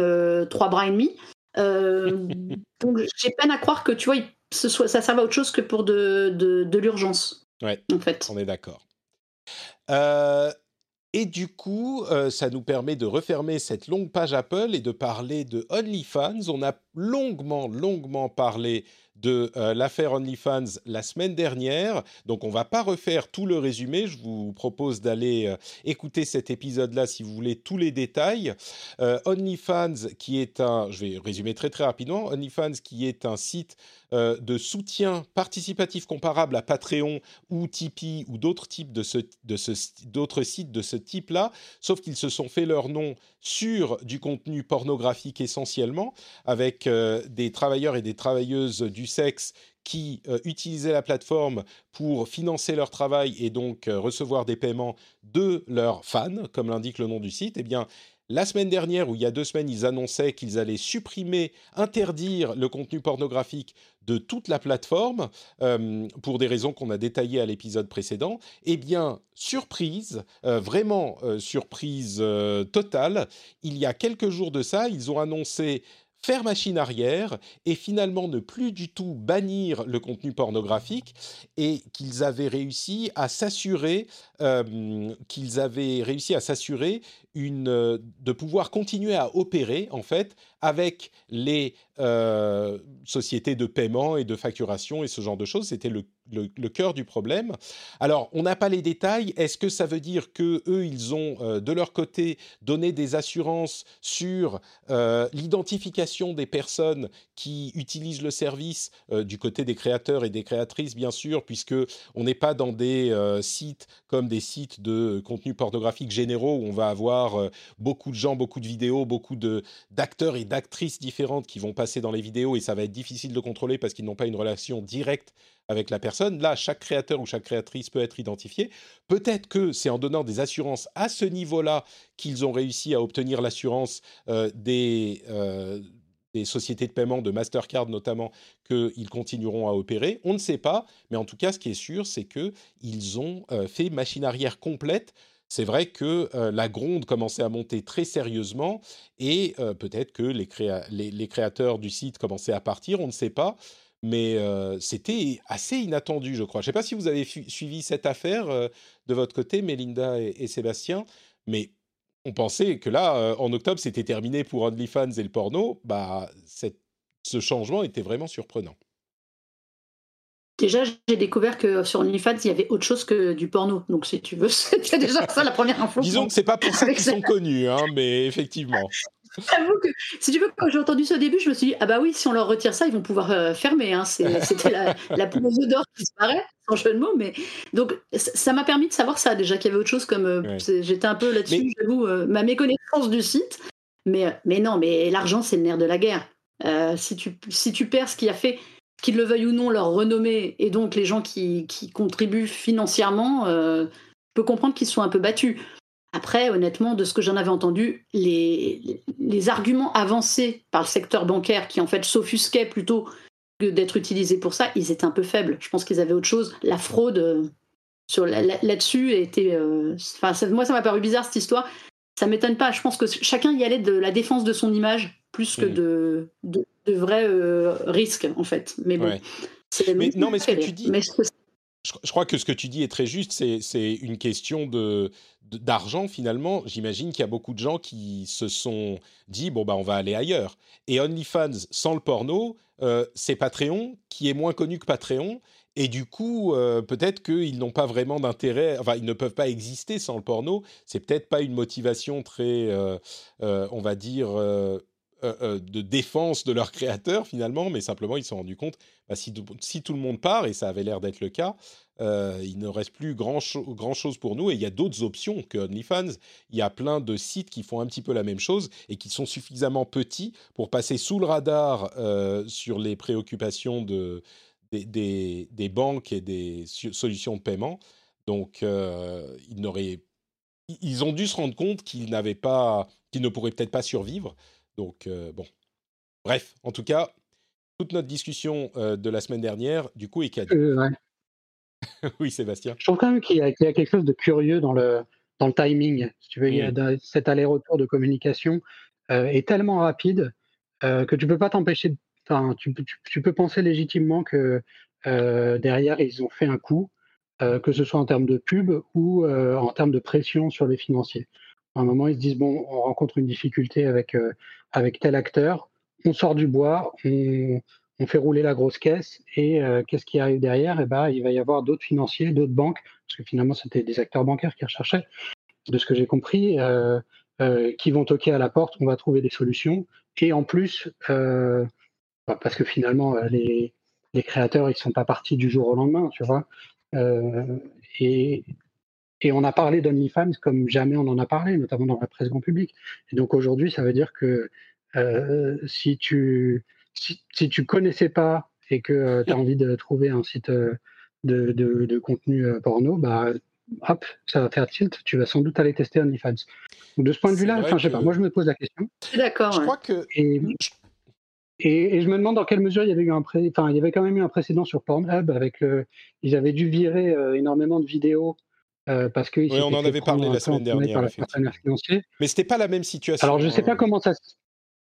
trois bras et demi. Euh, donc j'ai peine à croire que tu vois, ce soit, ça serve à autre chose que pour de, de, l'urgence. Ouais, en fait. on est d'accord. Euh, et du coup, euh, ça nous permet de refermer cette longue page Apple et de parler de OnlyFans. On a longuement, longuement parlé de euh, l'affaire OnlyFans la semaine dernière. Donc on va pas refaire tout le résumé. Je vous propose d'aller euh, écouter cet épisode-là si vous voulez tous les détails. Euh, OnlyFans, qui est un, je vais résumer très très rapidement, OnlyFans, qui est un site de soutien participatif comparable à Patreon ou Tipeee ou d'autres types de d'autres sites de ce type-là, sauf qu'ils se sont fait leur nom sur du contenu pornographique essentiellement, avec des travailleurs et des travailleuses du sexe qui euh, utilisaient la plateforme pour financer leur travail et donc euh, recevoir des paiements de leurs fans, comme l'indique le nom du site, eh bien, la semaine dernière, ou il y a deux semaines, ils annonçaient qu'ils allaient supprimer, interdire le contenu pornographique de toute la plateforme, euh, pour des raisons qu'on a détaillées à l'épisode précédent. Eh bien, surprise, vraiment surprise totale, il y a quelques jours de ça, ils ont annoncé faire machine arrière et finalement ne plus du tout bannir le contenu pornographique et qu'ils avaient réussi à s'assurer euh, qu'ils avaient réussi à s'assurer une euh, de pouvoir continuer à opérer en fait avec les euh, sociétés de paiement et de facturation et ce genre de choses. C'était le, cœur du problème. Alors, on n'a pas les détails. Est-ce que ça veut dire que eux, ils ont euh, de leur côté donné des assurances sur euh, l'identification des personnes qui utilisent le service du côté des créateurs et des créatrices, bien sûr, puisque on n'est pas dans des sites comme des sites de contenu pornographique généraux où on va avoir beaucoup de gens, beaucoup de vidéos, beaucoup d'acteurs et d'actrices différentes qui vont passer dans les vidéos et ça va être difficile de contrôler parce qu'ils n'ont pas une relation directe avec la personne. Là, chaque créateur ou chaque créatrice peut être identifié. Peut-être que c'est en donnant des assurances à ce niveau-là qu'ils ont réussi à obtenir l'assurance euh, des, euh, des sociétés de paiement, de Mastercard notamment, qu'ils continueront à opérer. On ne sait pas, mais en tout cas, ce qui est sûr, c'est qu'ils ont euh, fait machine arrière complète c'est vrai que la gronde commençait à monter très sérieusement et peut-être que les, créateurs du site commençaient à partir, on ne sait pas. Mais c'était assez inattendu, je crois. Je ne sais pas si vous avez suivi cette affaire de votre côté, Mélinda et, Sébastien, mais on pensait que là, en octobre, c'était terminé pour OnlyFans et le porno. Bah, ce changement était vraiment surprenant. Déjà, j'ai découvert que sur OnlyFans, il y avait autre chose que du porno. Donc, si tu veux, c'était déjà ça la première info. Disons que c'est pas pour ça qu'ils sont connus, hein, mais effectivement. J'avoue que, si tu veux, quand j'ai entendu ça au début, je me suis dit, ah bah oui, si on leur retire ça, ils vont pouvoir euh, fermer. Hein. C'était la, la d'or qui disparaît, sans jeu de mots. Mais... Donc, ça m'a permis de savoir ça, déjà, qu'il y avait autre chose comme. Euh, j'étais un peu là-dessus, j'avoue, euh, ma méconnaissance du site. Mais, mais non, mais l'argent, c'est le nerf de la guerre. si, tu, si tu perds ce qui a fait qu'ils le veuillent ou non, leur renommée et donc les gens qui, contribuent financièrement, euh, peut comprendre qu'ils sont un peu battus. Après, honnêtement, de ce que j'en avais entendu, les, arguments avancés par le secteur bancaire, qui en fait s'offusquaient plutôt que d'être utilisés pour ça, ils étaient un peu faibles. Je pense qu'ils avaient autre chose. La fraude euh, sur là-dessus était. Euh, moi, ça m'a paru bizarre cette histoire. Ça m'étonne pas. Je pense que chacun y allait de la défense de son image plus que de, de, vrais euh, risques, en fait. Mais bon. Mais, non, mais ce que tu dis. je, crois que ce que tu dis est très juste. C'est une question de d'argent finalement. J'imagine qu'il y a beaucoup de gens qui se sont dit bon bah on va aller ailleurs. Et OnlyFans sans le porno, euh, c'est Patreon qui est moins connu que Patreon. Et du coup, euh, peut-être qu'ils n'ont pas vraiment d'intérêt, enfin, ils ne peuvent pas exister sans le porno. C'est peut-être pas une motivation très, euh, on va dire, euh, euh, de défense de leur créateur finalement, mais simplement ils se sont rendus compte, bah, si, tout le monde part, et ça avait l'air d'être le cas, euh, il ne reste plus grand, chose pour nous, et il y a d'autres options que OnlyFans. Il y a plein de sites qui font un petit peu la même chose et qui sont suffisamment petits pour passer sous le radar sur les préoccupations de, des, des, banques et des solutions de paiement. Donc, ils ils ont dû se rendre compte qu'ils n'avaient pas, qu'ils ne pourraient peut-être pas survivre. Donc, euh, bon. Bref, en tout cas, toute notre discussion euh, de la semaine dernière, du coup, est cadeau. Euh, oui, Sébastien. Je trouve quand même qu'il y, a quelque chose de curieux dans le, dans le timing. Si tu veux, il y a mmh. cet aller-retour de communication est tellement rapide que tu peux pas t'empêcher. Enfin, tu, tu, peux penser légitimement que derrière, ils ont fait un coup, que ce soit en termes de pub ou en termes de pression sur les financiers. Un moment, ils se disent bon, on rencontre une difficulté avec, euh, avec tel acteur, on sort du bois, on, fait rouler la grosse caisse, et euh, qu'est-ce qui arrive derrière? Eh ben, il va y avoir d'autres financiers, d'autres banques, parce que finalement, c'était des acteurs bancaires qui recherchaient, de ce que j'ai compris, euh, qui vont toquer à la porte, on va trouver des solutions, et en plus, bah, parce que finalement, les, créateurs, ils sont pas partis du jour au lendemain, tu vois. et et on a parlé d'OnlyFans comme jamais on en a parlé, notamment dans la presse grand public. Et donc aujourd'hui, ça veut dire que euh, si tu si, si, tu connaissais pas et que euh, tu as envie de trouver un site euh, de, de, de contenu porno, bah hop, ça va faire tilt, tu vas sans doute aller tester OnlyFans. de ce point de vue-là, je sais pas, moi je me pose la question. D'accord. Je crois que. Et, et, je me demande dans quelle mesure il y avait eu un pré... enfin, il y avait quand même eu un précédent sur Pornhub avec le, ils avaient dû virer énormément de vidéos euh, parce que oui, on en avait parlé la semaine dernière. Mais c'était pas la même situation. Alors je sais pas hein. comment ça,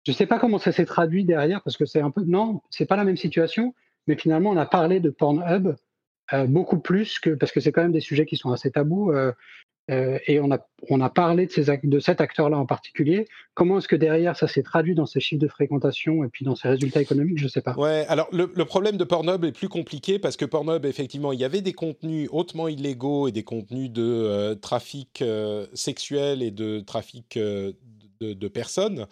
je sais pas comment ça s'est traduit derrière parce que c'est un peu non, c'est pas la même situation. Mais finalement, on a parlé de Pornhub euh, beaucoup plus que parce que c'est quand même des sujets qui sont assez tabous. Euh, euh, et on a, on a parlé de, ces, de cet acteur-là en particulier. Comment est-ce que derrière ça s'est traduit dans ses chiffres de fréquentation et puis dans ses résultats économiques? Je ne sais pas. Ouais, alors le, problème de Pornhub est plus compliqué parce que Pornhub, effectivement, il y avait des contenus hautement illégaux et des contenus de euh, trafic euh, sexuel et de trafic de, personnes.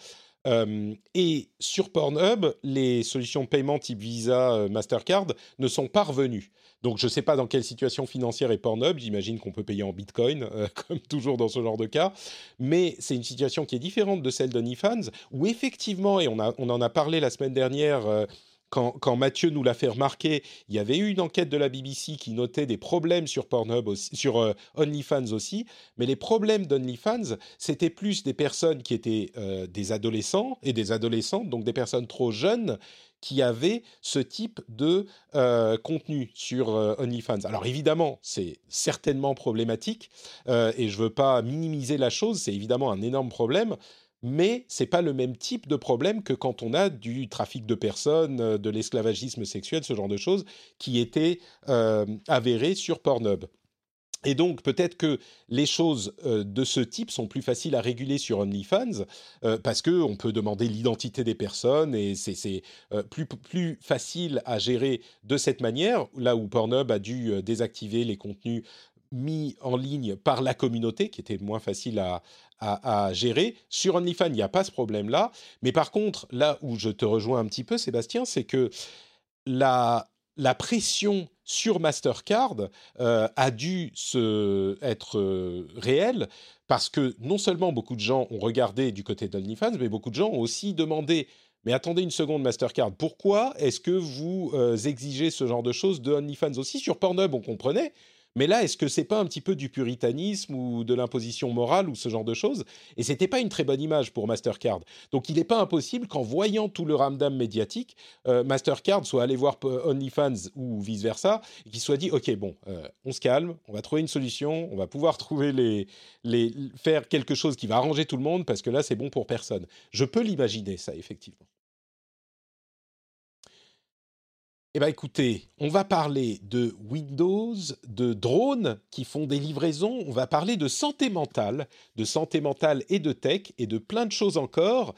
Et sur Pornhub, les solutions de paiement type Visa, Mastercard ne sont pas revenues. Donc je ne sais pas dans quelle situation financière est Pornhub, j'imagine qu'on peut payer en Bitcoin, euh, comme toujours dans ce genre de cas, mais c'est une situation qui est différente de celle d'OnlyFans, où effectivement, et on en a parlé la semaine dernière... Euh, quand, Mathieu nous l'a fait remarquer, il y avait eu une enquête de la BBC qui notait des problèmes sur Pornhub, sur euh, OnlyFans aussi, mais les problèmes d'OnlyFans, c'était plus des personnes qui étaient des adolescents et des adolescentes, donc des personnes trop jeunes qui avaient ce type de euh, contenu sur euh, OnlyFans. Alors évidemment, c'est certainement problématique euh, et je ne veux pas minimiser la chose, c'est évidemment un énorme problème, mais c'est pas le même type de problème que quand on a du trafic de personnes, de l'esclavagisme sexuel, ce genre de choses qui étaient avérées sur Pornhub. Et donc peut-être que les choses euh, de ce type sont plus faciles à réguler sur OnlyFans euh, parce que on peut demander l'identité des personnes et c'est euh, plus, plus facile à gérer de cette manière. Là où Pornhub a dû désactiver les contenus mis en ligne par la communauté, qui était moins facile à, à, gérer. Sur OnlyFans, il n'y a pas ce problème-là. Mais par contre, là où je te rejoins un petit peu, Sébastien, c'est que la, la pression sur Mastercard euh, a dû se, être euh, réelle parce que non seulement beaucoup de gens ont regardé du côté d'OnlyFans, mais beaucoup de gens ont aussi demandé mais attendez une seconde, Mastercard, pourquoi est-ce que vous euh, exigez ce genre de choses de OnlyFans aussi? Sur Pornhub, on comprenait, mais là, est-ce que c'est pas un petit peu du puritanisme ou de l'imposition morale ou ce genre de choses? Et c'était pas une très bonne image pour Mastercard. Donc, il n'est pas impossible qu'en voyant tout le ramdam médiatique, euh, Mastercard soit allé voir OnlyFans ou vice versa et qu'il soit dit OK, bon, euh, on se calme, on va trouver une solution, on va pouvoir trouver les, les faire quelque chose qui va arranger tout le monde parce que là, c'est bon pour personne. Je peux l'imaginer ça effectivement. Eh bien écoutez, on va parler de Windows, de drones qui font des livraisons, on va parler de santé mentale, de santé mentale et de tech et de plein de choses encore.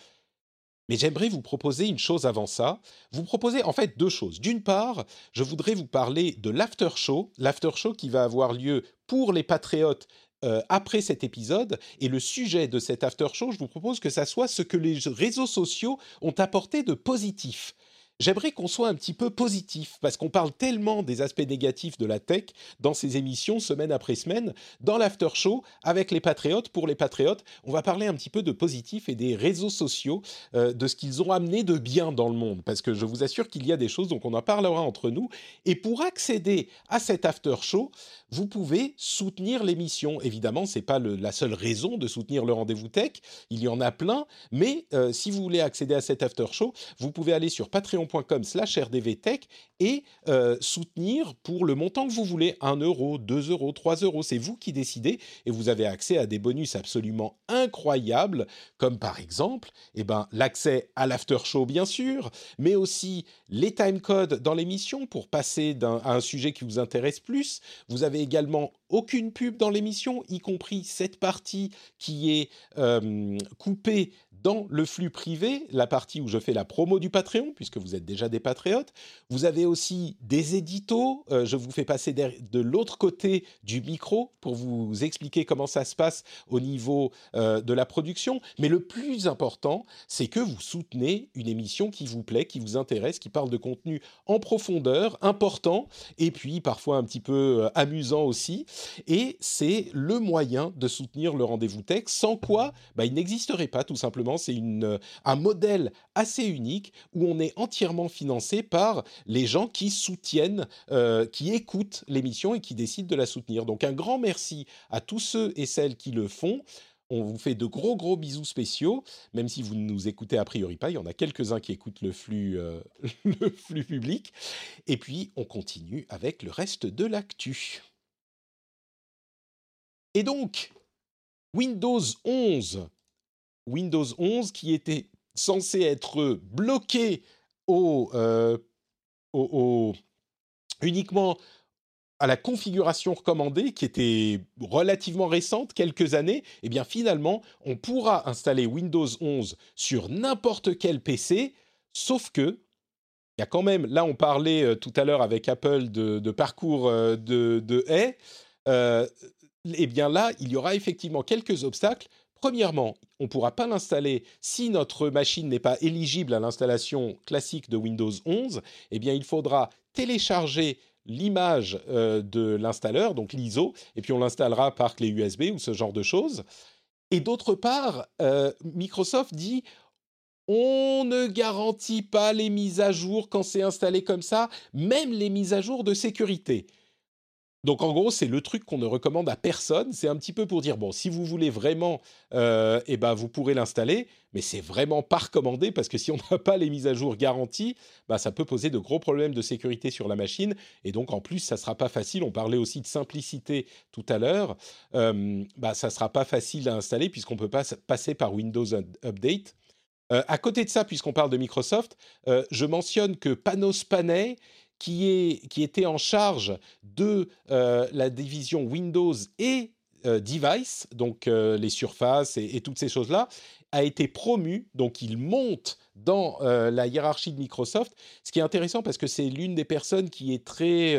Mais j'aimerais vous proposer une chose avant ça. Vous proposer en fait deux choses. D'une part, je voudrais vous parler de l'after show, l'after show qui va avoir lieu pour les patriotes euh, après cet épisode. Et le sujet de cet after show, je vous propose que ça soit ce que les réseaux sociaux ont apporté de positif j'aimerais qu'on soit un petit peu positif, parce qu'on parle tellement des aspects négatifs de la tech dans ces émissions, semaine après semaine. Dans l'after show, avec les patriotes, pour les patriotes, on va parler un petit peu de positif et des réseaux sociaux, euh, de ce qu'ils ont amené de bien dans le monde, parce que je vous assure qu'il y a des choses, donc on en parlera entre nous. Et pour accéder à cet after show, vous pouvez soutenir l'émission. Évidemment, c'est pas la seule raison de soutenir le rendez-vous tech, il y en a plein, mais euh, si vous voulez accéder à cet after show, vous pouvez aller sur patreon patreon.com slash rdvtech et euh, soutenir pour le montant que vous voulez, 1 euro, 2 euros, 3 euros, c'est vous qui décidez et vous avez accès à des bonus absolument incroyables, comme par exemple eh ben, l'accès à l'after show bien sûr, mais aussi les timecodes dans l'émission pour passer à un sujet qui vous intéresse plus. Vous avez également aucune pub dans l'émission, y compris cette partie qui est euh, coupée dans le flux privé, la partie où je fais la promo du Patreon, puisque vous êtes déjà des patriotes. Vous avez aussi des éditos. Euh, je vous fais passer de l'autre côté du micro pour vous expliquer comment ça se passe au niveau euh, de la production. Mais le plus important, c'est que vous soutenez une émission qui vous plaît, qui vous intéresse, qui parle de contenu en profondeur, important, et puis parfois un petit peu euh, amusant aussi. Et c'est le moyen de soutenir le rendez-vous tech, sans quoi bah, il n'existerait pas tout simplement c'est euh, un modèle assez unique où on est entièrement financé par les gens qui soutiennent, euh, qui écoutent l'émission et qui décident de la soutenir. Donc un grand merci à tous ceux et celles qui le font. On vous fait de gros gros bisous spéciaux, même si vous ne nous écoutez a priori pas. Il y en a quelques-uns qui écoutent le flux, euh, le flux public. Et puis on continue avec le reste de l'actu. Et donc, Windows 11 Windows 11 qui était censé être bloqué euh, au, uniquement à la configuration recommandée, qui était relativement récente, quelques années, et eh bien finalement, on pourra installer Windows 11 sur n'importe quel PC, sauf que il y a quand même, là on parlait euh, tout à l'heure avec Apple de, parcours euh, de, de haies, eh bien là, il y aura effectivement quelques obstacles Premièrement, on ne pourra pas l'installer si notre machine n'est pas éligible à l'installation classique de Windows 11. Eh bien, il faudra télécharger l'image euh, de l'installeur, donc l'ISO, et puis on l'installera par clé USB ou ce genre de choses. Et d'autre part, euh, Microsoft dit on ne garantit pas les mises à jour quand c'est installé comme ça, même les mises à jour de sécurité. Donc en gros, c'est le truc qu'on ne recommande à personne. C'est un petit peu pour dire bon, si vous voulez vraiment, euh, eh ben vous pourrez l'installer, mais c'est vraiment pas recommandé parce que si on n'a pas les mises à jour garanties, bah ça peut poser de gros problèmes de sécurité sur la machine et donc en plus ça sera pas facile. On parlait aussi de simplicité tout à l'heure. Euh, bah ça sera pas facile à installer puisqu'on peut pas passer par Windows Update. Euh, à côté de ça, puisqu'on parle de Microsoft, euh, je mentionne que Panos Panay qui, était en charge de euh, la division Windows et euh, Device, donc euh, les surfaces et, toutes ces choses-là, a été promu, donc il monte dans la hiérarchie de Microsoft, ce qui est intéressant parce que c'est l'une des personnes qui est très...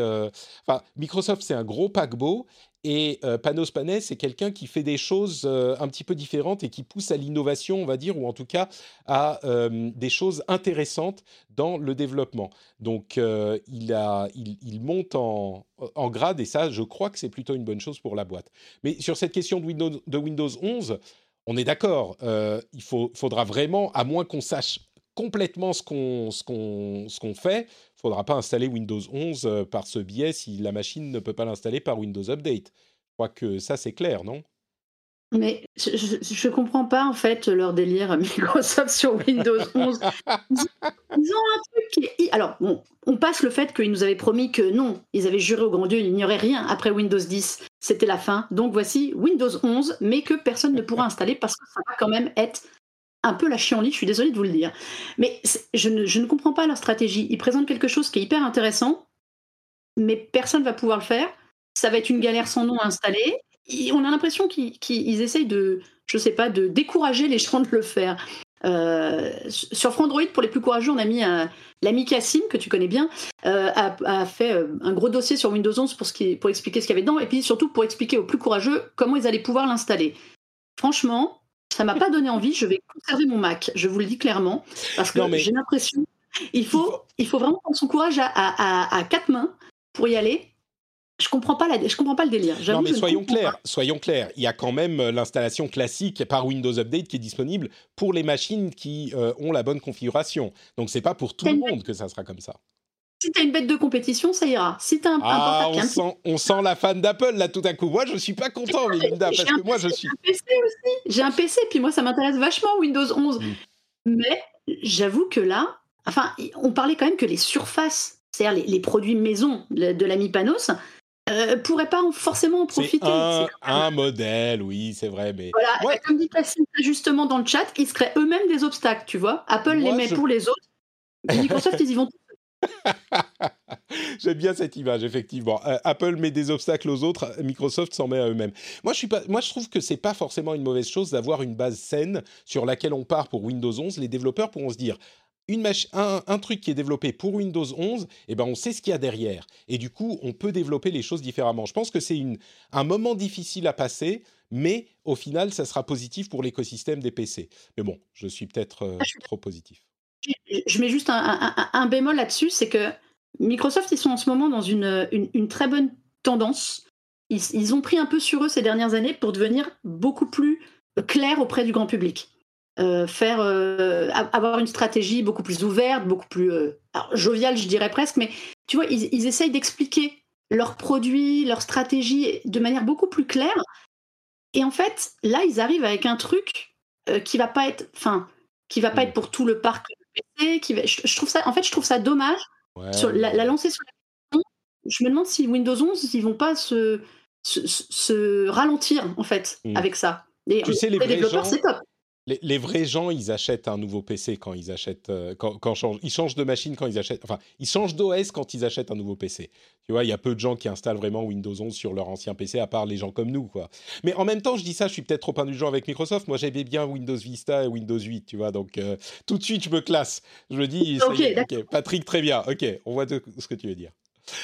Enfin, Microsoft, c'est un gros paquebot, et euh, Panos Panay, c'est quelqu'un qui fait des choses euh, un petit peu différentes et qui pousse à l'innovation, on va dire, ou en tout cas à euh, des choses intéressantes dans le développement. Donc, il, a, il, monte en, en, grade et ça, je crois que c'est plutôt une bonne chose pour la boîte. Mais sur cette question de Windows, de Windows 11, on est d'accord, il faut, faudra vraiment, à moins qu'on sache complètement ce qu'on ce qu'on ce qu'on fait, faudra pas installer Windows 11 euh, par ce biais si la machine ne peut pas l'installer par Windows Update. Je crois que ça c'est clair, non? Mais je ne comprends pas en fait leur délire Microsoft sur Windows 11. Ils, ont un truc qui Alors, bon, on passe le fait qu'ils nous avaient promis que non, ils avaient juré au grand Dieu, il n'y aurait rien après Windows 10. C'était la fin. Donc voici Windows 11, mais que personne ne pourra installer parce que ça va quand même être un peu la lit, je suis désolée de vous le dire. Mais je ne, je ne comprends pas leur stratégie. Ils présentent quelque chose qui est hyper intéressant, mais personne ne va pouvoir le faire. Ça va être une galère sans nom à installer. On a l'impression qu'ils essayent de, je sais pas, de décourager les gens de le faire. Euh, sur Frandroid, pour les plus courageux, on a mis l'ami Cassim, que tu connais bien, euh, a, fait euh, un gros dossier sur Windows 11 pour, ce qui, pour expliquer ce qu'il y avait dedans, et puis surtout pour expliquer aux plus courageux comment ils allaient pouvoir l'installer. Franchement, ça m'a pas donné envie. Je vais conserver mon Mac, je vous le dis clairement, parce que j'ai l'impression il faut, il faut vraiment prendre son courage à, à, à, quatre mains pour y aller je comprends pas la, je comprends pas le délire. Non mais soyons clairs, soyons clairs. Il y a quand même euh, l'installation classique par Windows Update qui est disponible pour les machines qui euh, ont la bonne configuration. Donc c'est pas pour tout le monde que ça sera comme ça. Si tu as une bête de compétition, ça ira. Si as un, ah, on, sent, on sent la fan d'Apple là tout à coup. Moi je suis pas content, Melinda, parce que moi je suis. J'ai un PC aussi. J'ai un PC, puis moi ça m'intéresse vachement Windows 11. Mm. Mais j'avoue que là, enfin, on parlait quand même que les surfaces, c'est-à-dire les, produits maison de l'ami Panos, euh, pourrait pas forcément en profiter. C'est un, modèle, oui, c'est vrai. Mais voilà, comme dit Placine justement dans le chat, ils se créent eux-mêmes des obstacles, tu vois. Apple les met pour les autres. Microsoft, ils y vont. J'aime bien cette image, effectivement. Euh, Apple met des obstacles aux autres, Microsoft s'en met à eux-mêmes. Moi, je suis pas, moi, je trouve que c'est pas forcément une mauvaise chose d'avoir une base saine sur laquelle on part pour Windows 11. Les développeurs pourront se dire, une un, un, truc qui est développé pour Windows 11, eh ben on sait ce qu'il y a derrière. Et du coup, on peut développer les choses différemment. Je pense que c'est un moment difficile à passer, mais au final, ça sera positif pour l'écosystème des PC. Mais bon, je suis peut-être euh, ah, trop positif. Je mets juste un, bémol là-dessus, c'est que Microsoft, ils sont en ce moment dans une, une, très bonne tendance. Ils, ils, ont pris un peu sur eux ces dernières années pour devenir beaucoup plus clairs auprès du grand public. Euh, faire euh, avoir une stratégie beaucoup plus ouverte, beaucoup plus euh, joviale, je dirais presque, mais tu vois, ils, essayent d'expliquer leurs produits, leur stratégie de manière beaucoup plus claire. Et en fait, là, ils arrivent avec un truc qui va pas être, enfin, qui va pas mm. être pour tout le parc PC. Qui va, je, trouve ça, en fait, je trouve ça dommage sur la, lancer sur la je me demande si Windows 11 ils vont pas se, se, ralentir en fait mm. avec ça. Et tu sais, les, développeurs, c'est top les, vrais gens, ils achètent un nouveau PC quand ils achètent, euh, quand, ils changent de machine quand ils achètent, enfin, ils changent d'OS quand ils achètent un nouveau PC. Tu vois, il y a peu de gens qui installent vraiment Windows 11 sur leur ancien PC, à part les gens comme nous, quoi. Mais en même temps, je dis ça, je suis peut-être trop indulgent avec Microsoft. Moi, j'avais bien Windows Vista et Windows 8, tu vois, donc euh, tout de suite, je me classe. Je me dis, Patrick, très bien, ok, on voit ce que tu veux dire.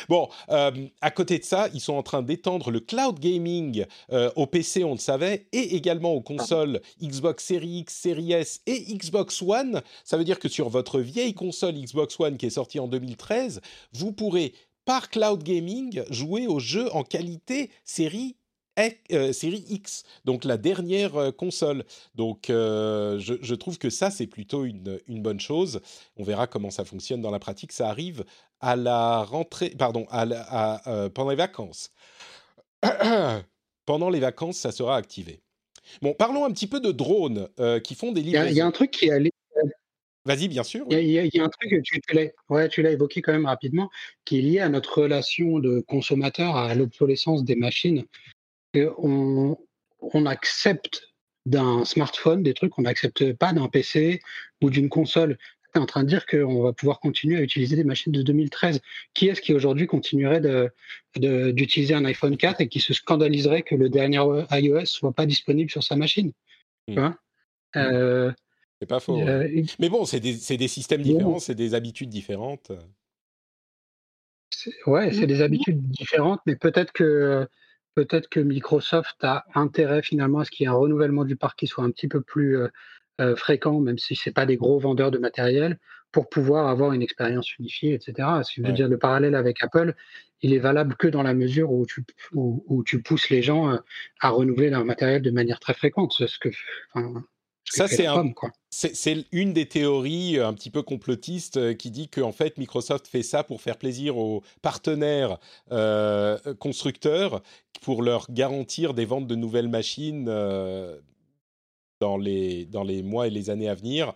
Bon, euh, à côté de ça, ils sont en train d'étendre le cloud gaming euh, au PC, on le savait, et également aux consoles Xbox Series X, Series S et Xbox One. Ça veut dire que sur votre vieille console Xbox One qui est sortie en 2013, vous pourrez par cloud gaming jouer aux jeux en qualité série euh, série X, donc la dernière euh, console. Donc euh, je, trouve que ça, c'est plutôt une, bonne chose. On verra comment ça fonctionne dans la pratique. Ça arrive à la rentrée, pardon, à, pendant les vacances. pendant les vacances, ça sera activé. Bon, parlons un petit peu de drones qui font des livraisons. Il y, a un truc qui est allé Vas-y, bien sûr. Il y, a un truc, tu, tu l'as ouais, évoqué quand même rapidement, qui est lié à notre relation de consommateur, à l'obsolescence des machines on, on accepte d'un smartphone des trucs qu'on n'accepte pas d'un PC ou d'une console. Tu es en train de dire qu'on va pouvoir continuer à utiliser des machines de 2013. Qui est-ce qui aujourd'hui continuerait d'utiliser un iPhone 4 et qui se scandaliserait que le dernier iOS soit pas disponible sur sa machine? Mmh. mmh. euh, C'est pas faux. Euh, Mais bon, c'est des, des, systèmes différents, c'est des habitudes différentes. Ouais, c'est des habitudes différentes, mais peut-être que peut-être que Microsoft a intérêt finalement à ce qu'il y ait un renouvellement du parc qui soit un petit peu plus euh, euh, fréquent, même si ce n'est pas des gros vendeurs de matériel, pour pouvoir avoir une expérience unifiée, etc. Si je veux dire, le parallèle avec Apple, il est valable que dans la mesure où tu, où, tu pousses les gens euh, à renouveler leur matériel de manière très fréquente. Ce que, ça, c'est un, c'est une des théories euh, un petit peu complotistes euh, qui dit que en fait Microsoft fait ça pour faire plaisir aux partenaires euh, constructeurs pour leur garantir des ventes de nouvelles machines dans les dans les mois et les années à venir.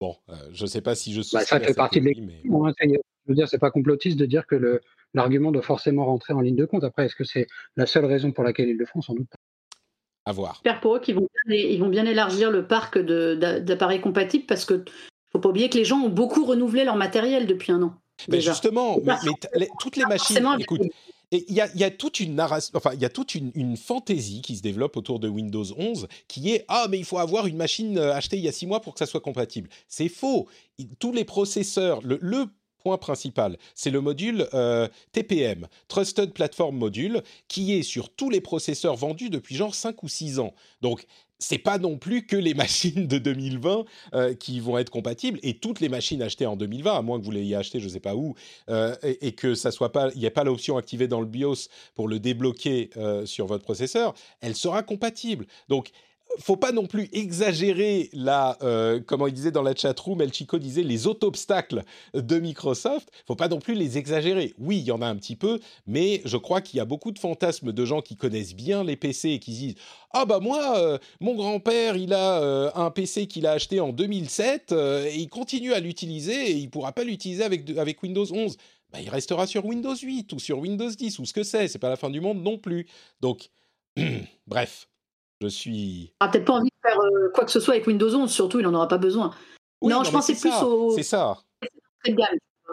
Bon, je ne sais pas si je bah, ça fait partie de l'équation. Hein, je veux dire, c'est pas complotiste de dire que l'argument doit forcément rentrer en ligne de compte. Après, est-ce que c'est la seule raison pour laquelle ils le font Sans doute pas? À voir. J'espère pour eux qu'ils vont, bien, ils vont bien élargir le parc d'appareils compatibles parce que faut pas oublier que les gens ont beaucoup renouvelé leur matériel depuis un an. Mais justement, mais, toutes les machines. Écoute, il y, a toute une narration, enfin, il y a toute une, fantaisie qui se développe autour de Windows 11 qui est ah mais il faut avoir une machine euh, achetée il y a six mois pour que ça soit compatible. C'est faux. Tous les processeurs, le point principal, c'est le module euh, TPM, Trusted Platform Module, qui est sur tous les processeurs vendus depuis genre 5 ou 6 ans. Donc, c'est pas non plus que les machines de 2020 euh, qui vont être compatibles et toutes les machines achetées en 2020, à moins que vous l'ayez acheté je sais pas où, euh, et, que ça soit pas, il n'y a pas l'option activée dans le BIOS pour le débloquer sur votre processeur, elle sera compatible. Donc faut pas non plus exagérer la, euh, comment il disait dans la chatroom, El Chico disait les auto-obstacles de Microsoft. Faut pas non plus les exagérer. Oui, il y en a un petit peu, mais je crois qu'il y a beaucoup de fantasmes de gens qui connaissent bien les PC et qui disent ah bah moi, euh, mon grand-père, il a euh, un PC qu'il a acheté en 2007 et il continue à l'utiliser et il pourra pas l'utiliser avec, avec Windows 11. Bah, il restera sur Windows 8 ou sur Windows 10 ou ce que c'est. C'est pas la fin du monde non plus. Donc, bref. Je suis. Ah, peut-être pas envie de faire euh, quoi que ce soit avec Windows 11, surtout, il n'en aura pas besoin. non, je pensais plus au. C'est ça.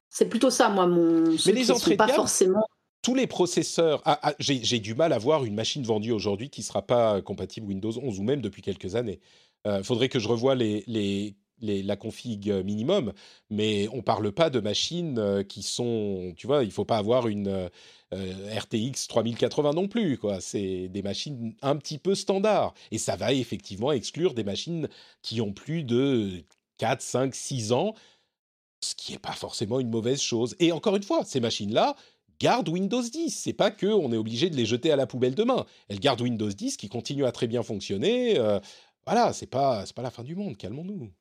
C'est plutôt ça, moi, mon. Mais les entrées de pas forcément. Tous les processeurs. Ah, ah, J'ai du mal à voir une machine vendue aujourd'hui qui ne sera pas compatible Windows 11 ou même depuis quelques années. Il euh, faudrait que je revoie les, les la config minimum, mais on parle pas de machines euh, qui sont, tu vois, il faut pas avoir une euh, RTX 3080 non plus, quoi. C'est des machines un petit peu standard, et ça va effectivement exclure des machines qui ont plus de 4, 5, 6 ans, ce qui n'est pas forcément une mauvaise chose. Et encore une fois, ces machines-là gardent Windows 10. C'est pas que on est obligé de les jeter à la poubelle demain. Elles gardent Windows 10 qui continue à très bien fonctionner. Euh, voilà, c'est pas c'est pas la fin du monde. Calmons-nous.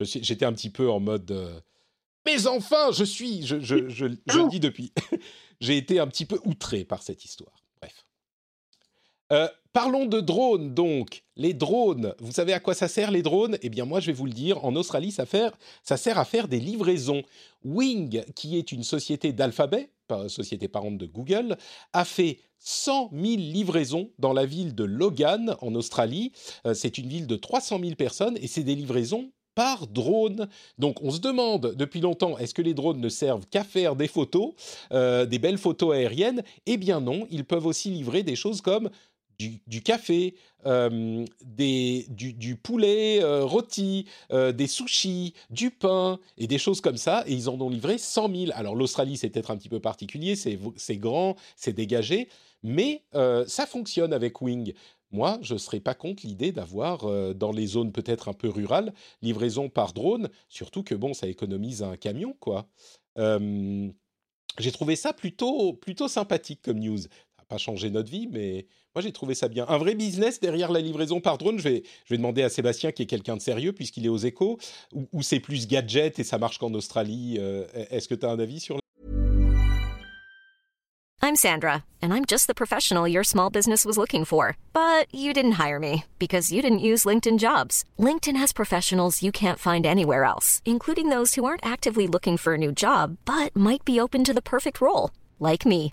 J'étais un petit peu en mode. Euh, mais enfin, je suis. Je, je, je, le dis depuis. J'ai été un petit peu outré par cette histoire. Bref. Euh, parlons de drones, donc. Les drones, vous savez à quoi ça sert les drones? Eh bien, moi, je vais vous le dire. En Australie, ça, ça sert à faire des livraisons. Wing, qui est une société d'Alphabet, société parente de Google, a fait 100 000 livraisons dans la ville de Logan, en Australie. Euh, c'est une ville de 300 000 personnes et c'est des livraisons par drone. Donc on se demande depuis longtemps, est-ce que les drones ne servent qu'à faire des photos, euh, des belles photos aériennes? Eh bien non, ils peuvent aussi livrer des choses comme du, café, des, du, poulet rôti, des sushis, du pain et des choses comme ça. Et ils en ont livré 100 000. Alors l'Australie, c'est peut-être un petit peu particulier, c'est grand, c'est dégagé. Mais ça fonctionne avec Wing. Moi, je ne serais pas contre l'idée d'avoir, dans les zones peut-être un peu rurales, livraison par drone, surtout que, bon, ça économise un camion, quoi. j'ai trouvé ça plutôt, plutôt sympathique comme news. Pas changé notre vie, mais moi, j'ai trouvé ça bien. Un vrai business derrière la livraison par drone, je vais, je vais demander à Sébastien, qui est quelqu'un de sérieux, puisqu'il est aux échos, ou, c'est plus gadget et ça marche qu'en Australie. Euh, est-ce que tu as un avis sur I'm Sandra, and I'm just the professional your small business was looking for. But you didn't hire me because you didn't use LinkedIn jobs. LinkedIn has professionals you can't find anywhere else, including those who aren't actively looking for a new job but might be open to the perfect role, like me.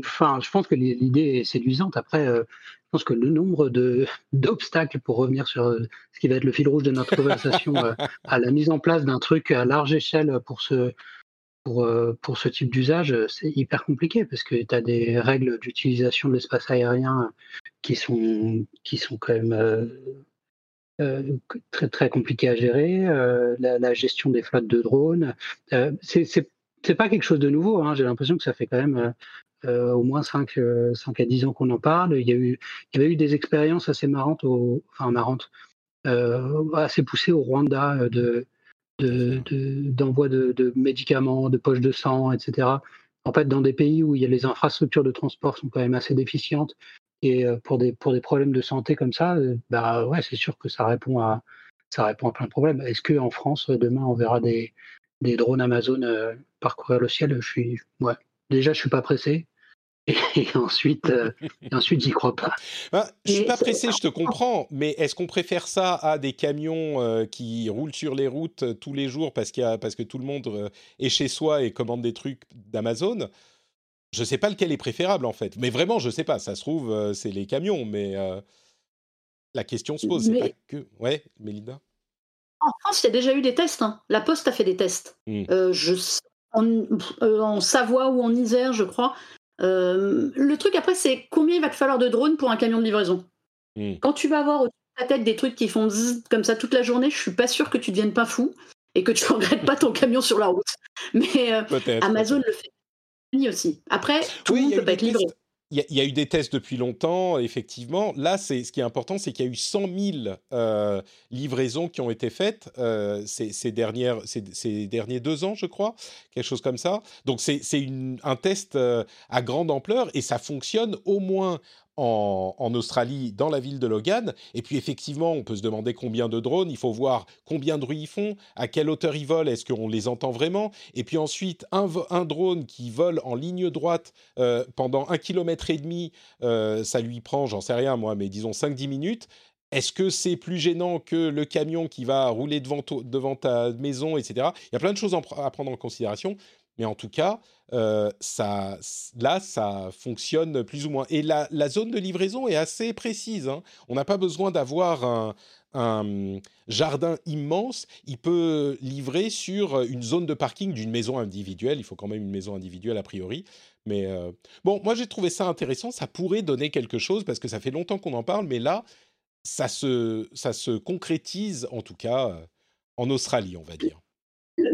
enfin, je pense que l'idée est séduisante. Après, euh, je pense que le nombre d'obstacles pour revenir sur euh, ce qui va être le fil rouge de notre conversation euh, à la mise en place d'un truc à large échelle pour ce, pour, pour ce type d'usage, c'est hyper compliqué parce que tu as des règles d'utilisation de l'espace aérien qui sont, qui sont quand même très très compliqué à gérer, la, gestion des flottes de drones. c'est c'est pas quelque chose de nouveau. Hein. J'ai l'impression que ça fait quand même au moins 5, 5 à 10 ans qu'on en parle. Il y, a eu, il y avait eu des expériences assez marrantes, enfin marrantes, assez poussées au Rwanda de, d'envoi de, de, médicaments, de poches de sang, etc. En fait, dans des pays où il y a les infrastructures de transport sont quand même assez déficientes, et pour des, pour des problèmes de santé comme ça, bah ouais, c'est sûr que ça répond à, ça répond à plein de problèmes. Est-ce qu'en France, demain, on verra des, des drones Amazon parcourir le ciel? Je suis, ouais. Déjà, je suis pas pressé. Et ensuite, euh, ensuite, j'y crois pas. Bah, je suis pas pressé, je te comprends, mais est-ce qu'on préfère ça à des camions qui roulent sur les routes tous les jours parce, qu'il y a, parce que tout le monde est chez soi et commande des trucs d'Amazon? Je sais pas lequel est préférable en fait. Mais vraiment, je sais pas. Ça se trouve, euh, c'est les camions, mais euh, la question se pose. Mais... Pas que. Ouais, Mélinda En France, il y a déjà eu des tests. Hein. La Poste a fait des tests. Mmh. Euh, je... en, Savoie ou en Isère, je crois. le truc après, c'est combien il va te falloir de drones pour un camion de livraison? Mmh. Quand tu vas avoir au ta tête des trucs qui font zzz, comme ça toute la journée, je suis pas sûr que tu deviennes pas fou et que tu regrettes pas ton camion sur la route. Mais Amazon le fait aussi. Après, tout le monde peut pas être livré. Il y, a eu des tests depuis longtemps, effectivement. Là, c'est ce qui est important, c'est qu'il y a eu 100 000 euh, livraisons qui ont été faites euh, ces, dernières, ces, derniers deux ans, je crois, quelque chose comme ça. Donc, c'est un test euh, à grande ampleur et ça fonctionne au moins en, Australie, dans la ville de Logan. Et puis effectivement, on peut se demander combien de drones, il faut voir combien de bruit ils font, à quelle hauteur ils volent, est-ce qu'on les entend vraiment? Et puis ensuite, un, drone qui vole en ligne droite euh, pendant un kilomètre et demi, euh, ça lui prend, j'en sais rien moi, mais disons 5-10 minutes. Est-ce que c'est plus gênant que le camion qui va rouler devant, devant ta maison, etc. Il y a plein de choses à prendre en considération. Mais en tout cas, euh, ça, là, ça fonctionne plus ou moins. Et la, zone de livraison est assez précise. Hein. On n'a pas besoin d'avoir un, jardin immense. Il peut livrer sur une zone de parking d'une maison individuelle. Il faut quand même une maison individuelle a priori. Mais euh, bon, moi j'ai trouvé ça intéressant. Ça pourrait donner quelque chose parce que ça fait longtemps qu'on en parle. Mais là, ça se, ça se concrétise en tout cas euh, en Australie, on va dire.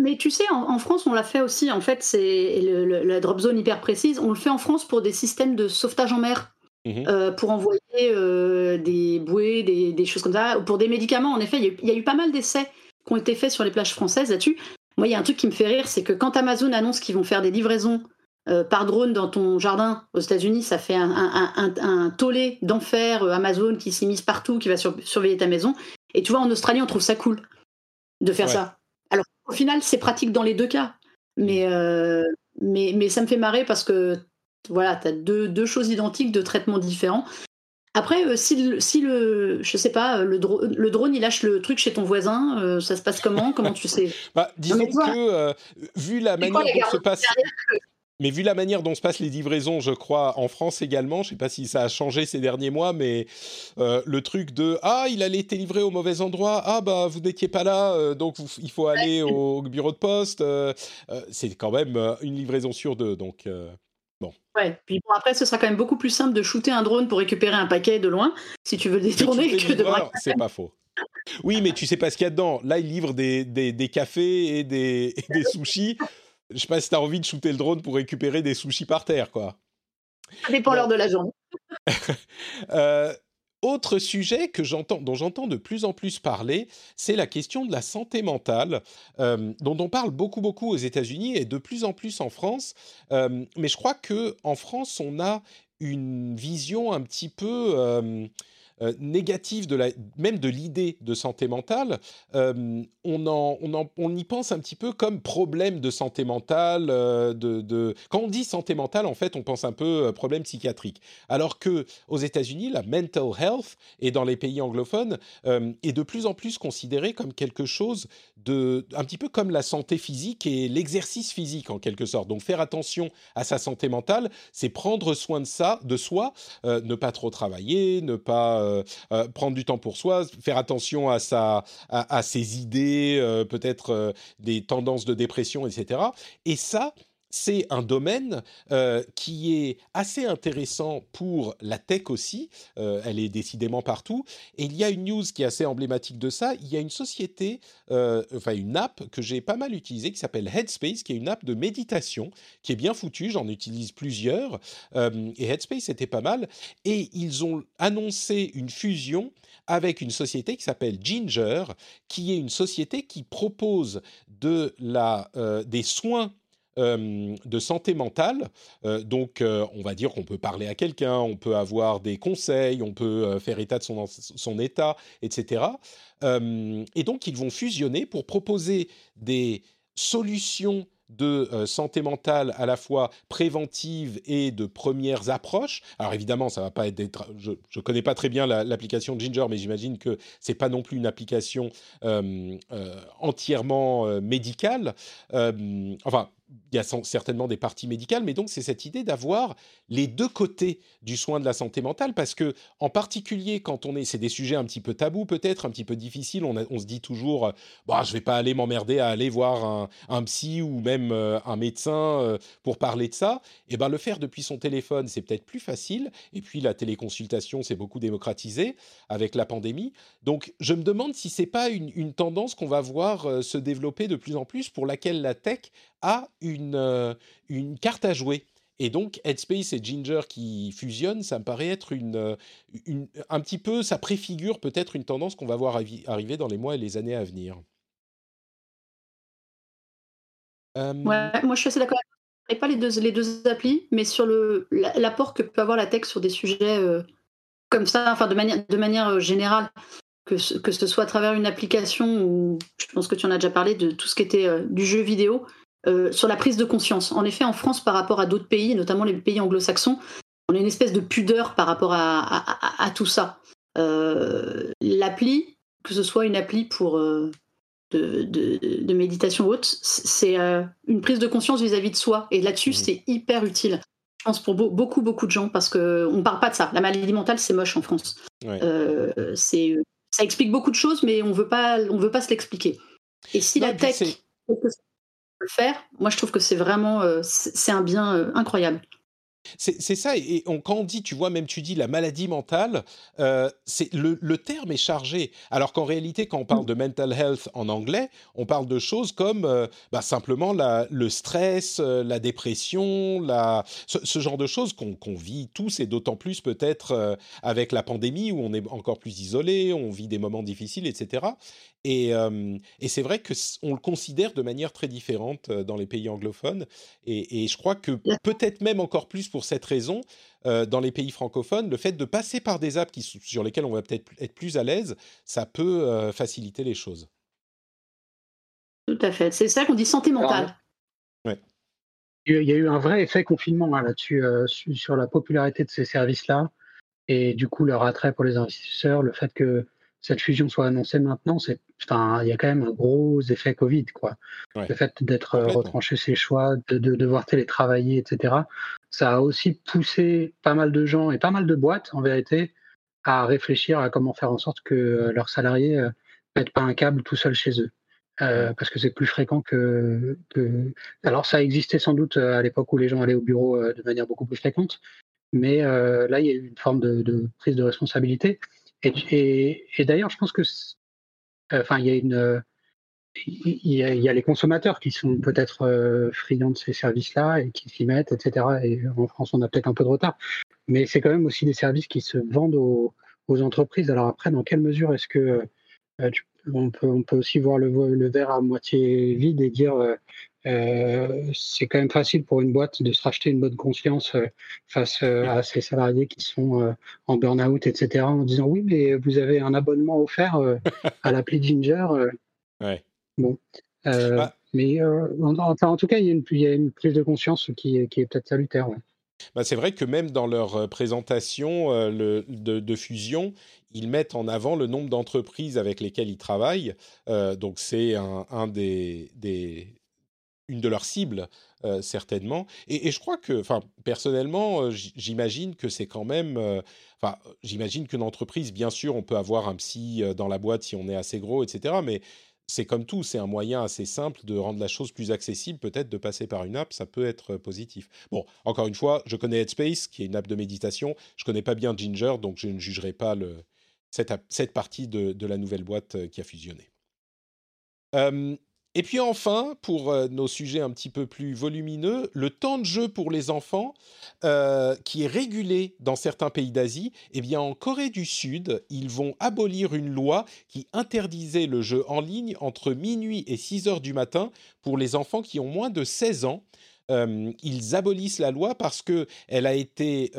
Mais tu sais, en, France, on l'a fait aussi. En fait, c'est la drop zone hyper précise. On le fait en France pour des systèmes de sauvetage en mer. Mmh euh, pour envoyer euh, des bouées, des, choses comme ça. Pour des médicaments, en effet, il y, a eu, pas mal d'essais qui ont été faits sur les plages françaises là-dessus. Moi, il y a un truc qui me fait rire, c'est que quand Amazon annonce qu'ils vont faire des livraisons euh, par drone dans ton jardin aux États-Unis, ça fait un, tollé d'enfer Amazon qui s'immisce partout, qui va surveiller ta maison. Et tu vois, en Australie, on trouve ça cool de faire ça. Au final, c'est pratique dans les deux cas. Mais, euh, mais, mais ça me fait marrer parce que voilà, tu as deux, deux, choses identiques, deux traitements différents. Après, euh, si, le, si le, je sais pas, le, le, drone il lâche le truc chez ton voisin, euh, ça se passe comment? Comment tu sais? Bah, Disons que, vu la manière dont se passe. Mais vu la manière dont se passent les livraisons, je crois, en France également, je ne sais pas si ça a changé ces derniers mois, mais euh, le truc de ah il allait été livré au mauvais endroit, ah bah vous n'étiez pas là, euh, donc il faut aller au bureau de poste, euh, c'est quand même une livraison sur deux, donc bon. Ouais, puis bon après ce sera quand même beaucoup plus simple de shooter un drone pour récupérer un paquet de loin si tu veux le détourner que de C'est pas faux. Oui, mais tu sais pas ce qu'il y a dedans. Là, il livre des, des, des cafés et des, et des sushis je sais pas si tu as envie de shooter le drone pour récupérer des sushis par terre, quoi. Ça dépend l'heure de la journée. Euh, autre sujet que j'entends, dont j'entends de plus en plus parler, c'est la question de la santé mentale, euh, dont on parle beaucoup beaucoup aux États-Unis et de plus en plus en France. Euh, mais je crois que en France, on a une vision un petit peu négative de la, même de l'idée de santé mentale, euh, on, en, on, on, y pense un petit peu comme problème de santé mentale. Euh, de, Quand on dit santé mentale, en fait, on pense un peu problème psychiatrique. Alors que aux États-Unis, la mental health et dans les pays anglophones est de plus en plus considérée comme quelque chose de, un petit peu comme la santé physique et l'exercice physique en quelque sorte. Donc faire attention à sa santé mentale, c'est prendre soin de ça, de soi, ne pas trop travailler, ne pas euh, euh, prendre du temps pour soi, faire attention à, sa, à, ses idées, euh, peut-être des tendances de dépression, etc. Et ça, c'est un domaine euh, qui est assez intéressant pour la tech aussi. Euh, elle est décidément partout. Et il y a une news qui est assez emblématique de ça. Il y a une société, euh, enfin une app que j'ai pas mal utilisée qui s'appelle Headspace, qui est une app de méditation qui est bien foutue. J'en utilise plusieurs. et Headspace était pas mal. Et ils ont annoncé une fusion avec une société qui s'appelle Ginger, qui est une société qui propose de la, des soins de santé mentale. Donc, on va dire qu'on peut parler à quelqu'un, on peut avoir des conseils, on peut faire état de son, état, etc. et donc, ils vont fusionner pour proposer des solutions de santé mentale à la fois préventive et de premières approches. Alors évidemment, ça va pas être. je ne connais pas très bien l'application Ginger, mais j'imagine que c'est pas non plus une application entièrement médicale. enfin, il y a certainement des parties médicales, mais donc c'est cette idée d'avoir les deux côtés du soin de la santé mentale, parce que en particulier quand on est, c'est des sujets un petit peu tabous peut-être, un petit peu difficiles, on, on se dit toujours, bah, je vais pas aller m'emmerder à aller voir un, psy ou même euh, un médecin euh, pour parler de ça. Et eh ben le faire depuis son téléphone, c'est peut-être plus facile. Et puis la téléconsultation, c'est beaucoup démocratisé avec la pandémie. Donc je me demande si c'est pas une, tendance qu'on va voir euh, se développer de plus en plus, pour laquelle la tech a une, euh, une carte à jouer. Et donc, Headspace et Ginger qui fusionnent, ça me paraît être une, euh, une un petit peu, ça préfigure peut-être une tendance qu'on va voir arriver dans les mois et les années à venir. Ouais, moi je suis assez d'accord. Et pas les deux, les deux applis, mais sur l'apport que peut avoir la tech sur des sujets euh, comme ça, enfin de manière, de manière générale, que ce, que ce soit à travers une application ou je pense que tu en as déjà parlé de tout ce qui était du jeu vidéo euh, sur la prise de conscience. En effet, en France, par rapport à d'autres pays, notamment les pays anglo-saxons, on a une espèce de pudeur par rapport à, tout ça. Euh, l'appli, que ce soit une appli pour euh, de, méditation haute, c'est une prise de conscience vis-à-vis de soi. Et là-dessus, mmh. c'est hyper utile. Je pense pour beaucoup, beaucoup de gens, parce qu'on ne parle pas de ça. La maladie mentale, c'est moche en France. c'est ça explique beaucoup de choses, mais on veut pas, on veut pas se l'expliquer. Et si la tech faire, moi je trouve que c'est vraiment euh, c'est un bien euh, incroyable. C'est ça, et quand on dit, tu vois, même tu dis la maladie mentale, euh, le, terme est chargé. Alors qu'en réalité, quand on parle de mental health en anglais, on parle de choses comme bah, simplement la, le stress, la dépression, la, ce, genre de choses qu'on vit tous, et d'autant plus peut-être avec la pandémie où on est encore plus isolé, on vit des moments difficiles, etc. Et, et c'est vrai qu'on le considère de manière très différente dans les pays anglophones. Et, et je crois que peut-être même encore plus pour cette raison, dans les pays francophones, le fait de passer par des apps qui, sur lesquelles on va peut-être être plus à l'aise, ça peut faciliter les choses. Tout à fait. C'est ça qu'on dit santé mentale. Ouais. Il y a eu un vrai effet confinement hein, là-dessus, sur la popularité de ces services-là, et du coup leur attrait pour les investisseurs, le fait que cette fusion soit annoncée maintenant, c'est, enfin, il y a quand même un gros effet Covid, quoi. Le fait d'être euh, retranché ses choix, de, devoir télétravailler, etc. Ça a aussi poussé pas mal de gens et pas mal de boîtes, en vérité, à réfléchir à comment faire en sorte que euh, leurs salariés ne euh, mettent pas un câble tout seul chez eux. parce que c'est plus fréquent que, Alors, ça existait sans doute à l'époque où les gens allaient au bureau de manière beaucoup plus fréquente, mais là, il y a eu une forme de prise de responsabilité. Et, d'ailleurs, je pense que, enfin, il y a les consommateurs qui sont peut-être euh, friands de ces services-là et qui s'y mettent, etc. Et en France, on a peut-être un peu de retard, mais c'est quand même aussi des services qui se vendent aux, entreprises. Alors après, dans quelle mesure est-ce que euh, on, peut, on peut aussi voir le, verre à moitié vide et dire euh, c'est quand même facile pour une boîte de se racheter une bonne conscience euh, face euh, à ses salariés qui sont en burn-out, etc., en disant oui, mais vous avez un abonnement offert à l'appli Ginger. ouais. Bon. Bah mais en tout cas, il y, a une, il y, a une, prise de conscience qui, qui est peut-être salutaire. Bah, c'est vrai que même dans leur présentation le, de, fusion, ils mettent en avant le nombre d'entreprises avec lesquelles ils travaillent. donc c'est un, un des, des, une de leurs cibles, euh, certainement. Et, je crois que, enfin, personnellement, euh, j'imagine que c'est quand même. Euh, enfin, j'imagine qu'une entreprise, bien sûr, on peut avoir un psy dans la boîte si on est assez gros, etc. Mais c'est comme tout, c'est un moyen assez simple de rendre la chose plus accessible, peut-être de passer par une app, ça peut être positif. Bon, encore une fois, je connais Headspace, qui est une app de méditation, je connais pas bien Ginger, donc je ne jugerai pas cette, cette partie de, la nouvelle boîte qui a fusionné. Et puis enfin, pour euh, nos sujets un petit peu plus volumineux, le temps de jeu pour les enfants, euh, qui est régulé dans certains pays d'Asie, eh bien en Corée du Sud, ils vont abolir une loi qui interdisait le jeu en ligne entre minuit et 6 heures du matin pour les enfants qui ont moins de 16 ans. Euh, ils abolissent la loi parce que elle a été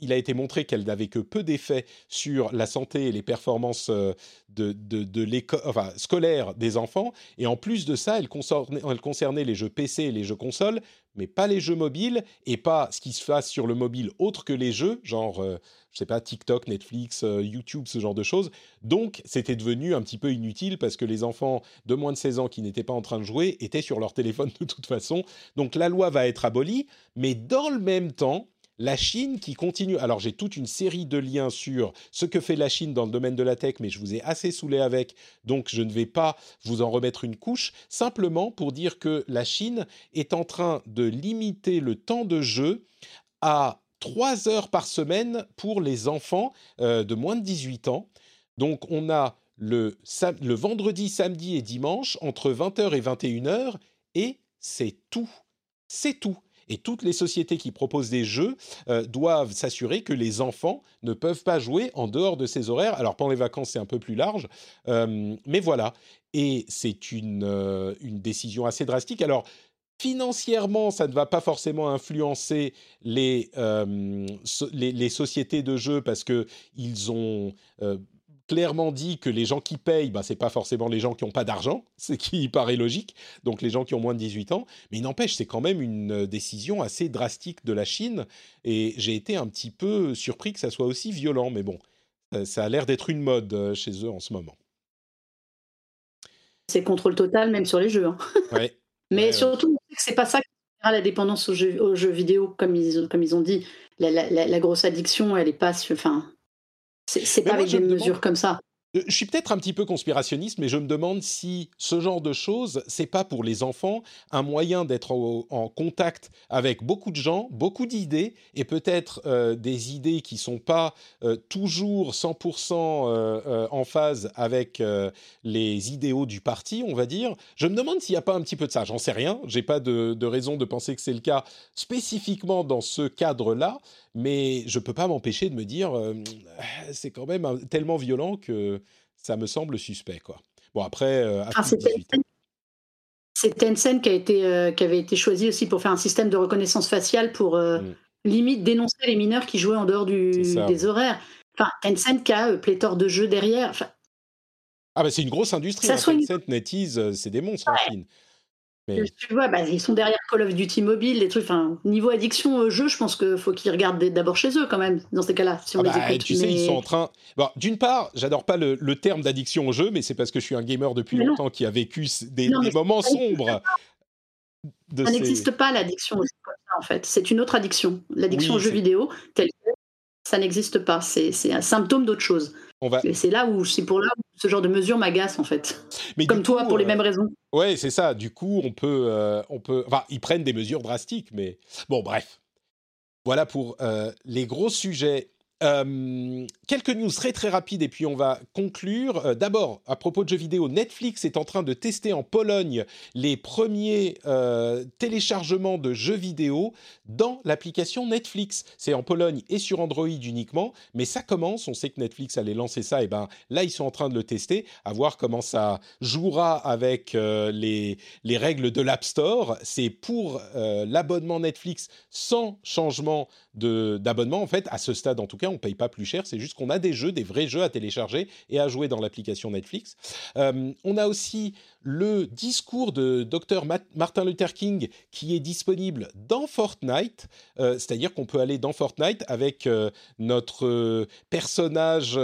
il a été montré qu'elle n'avait que peu d'effet sur la santé et les performances euh, de, des enfants. Et en plus de ça, elle concernait, elle concernait, les jeux PC et les jeux consoles, mais pas les jeux mobiles et pas ce qui se passe sur le mobile autre que les jeux, genre, euh, je sais pas, TikTok, Netflix, euh, YouTube, ce genre de choses. Donc, c'était devenu un petit peu inutile parce que les enfants de moins de 16 ans qui n'étaient pas en train de jouer étaient sur leur téléphone de toute façon. Donc, la loi va être abolie, mais dans le même temps, la Chine qui continue. Alors j'ai toute une série de liens sur ce que fait la Chine dans le domaine de la tech, mais je vous ai assez saoulé avec, donc je ne vais pas vous en remettre une couche, simplement pour dire que la Chine est en train de limiter le temps de jeu à 3 heures par semaine pour les enfants euh, de moins de 18 ans. Donc on a le, le vendredi, samedi et dimanche entre 20h et 21h, et c'est tout. C'est tout. Et toutes les sociétés qui proposent des jeux euh, doivent s'assurer que les enfants ne peuvent pas jouer en dehors de ces horaires. Alors pendant les vacances, c'est un peu plus large, euh, mais voilà. Et c'est une, euh, une décision assez drastique. Alors financièrement, ça ne va pas forcément influencer les, les, les, sociétés de jeux parce qu'ils ont clairement dit que les gens qui payent, bah, ce n'est pas forcément les gens qui n'ont pas d'argent, ce qui paraît logique, donc les gens qui ont moins de 18 ans, mais il n'empêche, c'est quand même une décision assez drastique de la Chine, et j'ai été un petit peu surpris que ça soit aussi violent, mais bon, euh, ça a l'air d'être une mode euh, chez eux en ce moment. C'est contrôle total, même sur les jeux. Hein. mais surtout, c'est pas ça qui la dépendance aux jeux, vidéo, comme ils, comme ils ont dit. La, grosse addiction, elle est pas... Enfin, c'est pas avec des mesures comme ça. Euh, je suis peut-être un petit peu conspirationniste, mais je me demande si ce genre de choses, c'est pas pour les enfants un moyen d'être en, contact avec beaucoup de gens, beaucoup d'idées, et peut-être euh, des idées qui sont pas euh, toujours 100% en phase avec les idéaux du parti, on va dire. Je me demande s'il n'y a pas un petit peu de ça. J'en sais rien. J'ai pas de, de, raison de penser que c'est le cas spécifiquement dans ce cadre-là, mais je peux pas m'empêcher de me dire, c'est quand même tellement violent que ça me semble suspect, quoi. Bon, après, euh, ah, c'est Tencent qui, a été, euh, qui avait été choisi aussi pour faire un système de reconnaissance faciale pour euh, mm. limite dénoncer les mineurs qui jouaient en dehors du, des horaires. Enfin, Tencent qui a pléthore de jeux derrière. Enfin, ah, bah c'est une grosse industrie. Hein. Tencent, NetEase, c'est des monstres en Chine. Tu vois, bah, ils sont derrière Call of Duty mobile, les trucs. Enfin, niveau addiction au jeu, je pense qu'il faut qu'ils regardent d'abord chez eux quand même, dans ces cas-là, si on ah les bah, écoute. Tu sais, ils sont en train. Bon, D'une part, j'adore pas le, terme d'addiction au jeu, mais c'est parce que je suis un gamer depuis longtemps qui a vécu des, moments sombres. ça n'existe pas l'addiction au jeu en fait. C'est une autre addiction. L'addiction aux jeux vidéo, telle ça n'existe pas. C'est un symptôme d'autre chose. Va... C'est là où c'est pour là où ce genre de mesure m'agace en fait. Mais Comme toi, pour les mêmes raisons. Euh, ouais, c'est ça. Du coup, on peut, euh, on peut. Enfin, ils prennent des mesures drastiques, mais bon, bref. Voilà pour euh, les gros sujets euh, quelques news très très rapides et puis on va conclure. Euh, d'abord, à propos de jeux vidéo, Netflix est en train de tester en Pologne les premiers euh, téléchargements de jeux vidéo dans l'application Netflix. C'est en Pologne et sur Android uniquement, mais ça commence. On sait que Netflix allait lancer ça, et ben là ils sont en train de le tester, à voir comment ça jouera avec les, les règles de l'App Store. C'est pour l'abonnement Netflix sans changement d'abonnement en fait. À ce stade en tout cas on paye pas plus cher, c'est juste qu'on a des jeux, des vrais jeux à télécharger et à jouer dans l'application Netflix. Euh, on a aussi le discours de Dr Martin Luther King qui est disponible dans Fortnite, euh, c'est-à-dire qu'on peut aller dans Fortnite avec euh, notre personnage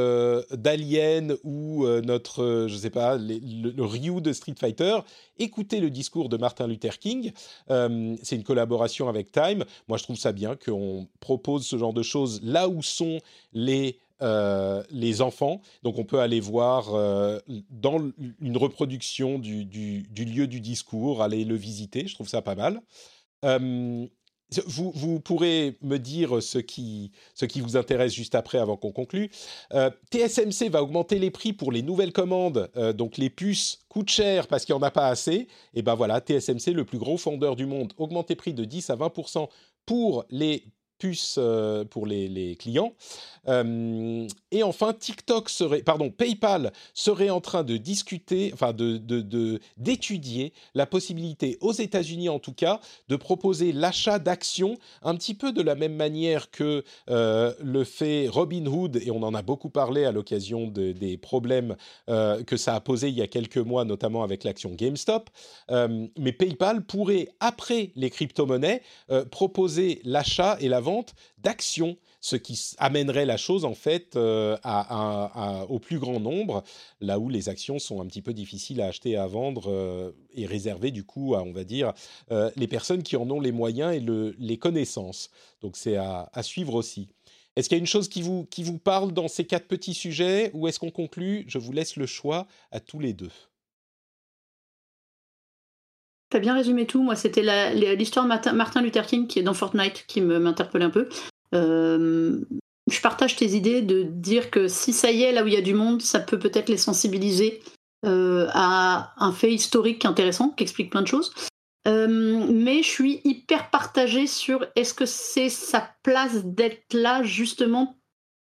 d'Alien ou notre, je sais pas, le, Ryu de Street Fighter, écouter le discours de Martin Luther King. c'est une collaboration avec Time. Moi, je trouve ça bien qu'on propose ce genre de choses là où sont les les enfants. Donc on peut aller voir dans une reproduction du, du, lieu du discours, aller le visiter. Je trouve ça pas mal. Vous, pourrez me dire ce qui, ce qui vous intéresse juste après, avant qu'on conclue. Euh, TSMC va augmenter les prix pour les nouvelles commandes, euh, donc les puces coûtent cher parce qu'il n'y en a pas assez. Et ben voilà, TSMC, le plus gros fondeur du monde, augmente les prix de 10 à 20% pour les euh, pour les, clients. Euh, et enfin, TikTok serait, pardon, PayPal serait en train de discuter, enfin de, d'étudier la possibilité aux États-Unis en tout cas de proposer l'achat d'actions un petit peu de la même manière que euh, le fait Robinhood et on en a beaucoup parlé à l'occasion des problèmes que ça a posé il y a quelques mois, notamment avec l'action GameStop. mais PayPal pourrait après les crypto-monnaies proposer l'achat et la vente d'actions, ce qui amènerait la chose en fait euh, au plus grand nombre, là où les actions sont un petit peu difficiles à acheter et à vendre euh, et réservées du coup à, on va dire, euh, les personnes qui en ont les moyens et le, les connaissances. Donc c'est à, suivre aussi. Est-ce qu'il y a une chose qui vous, qui vous parle dans ces quatre petits sujets ou est-ce qu'on conclut? Je vous laisse le choix à tous les deux. Tu as bien résumé tout. Moi, c'était l'histoire de Martin Luther King qui est dans Fortnite qui m'interpellait un peu. Euh, je partage tes idées de dire que si ça y est, là où il y a du monde, ça peut peut-être les sensibiliser euh, à un fait historique intéressant qui explique plein de choses. Euh, mais je suis hyper partagée sur est-ce que c'est sa place d'être là justement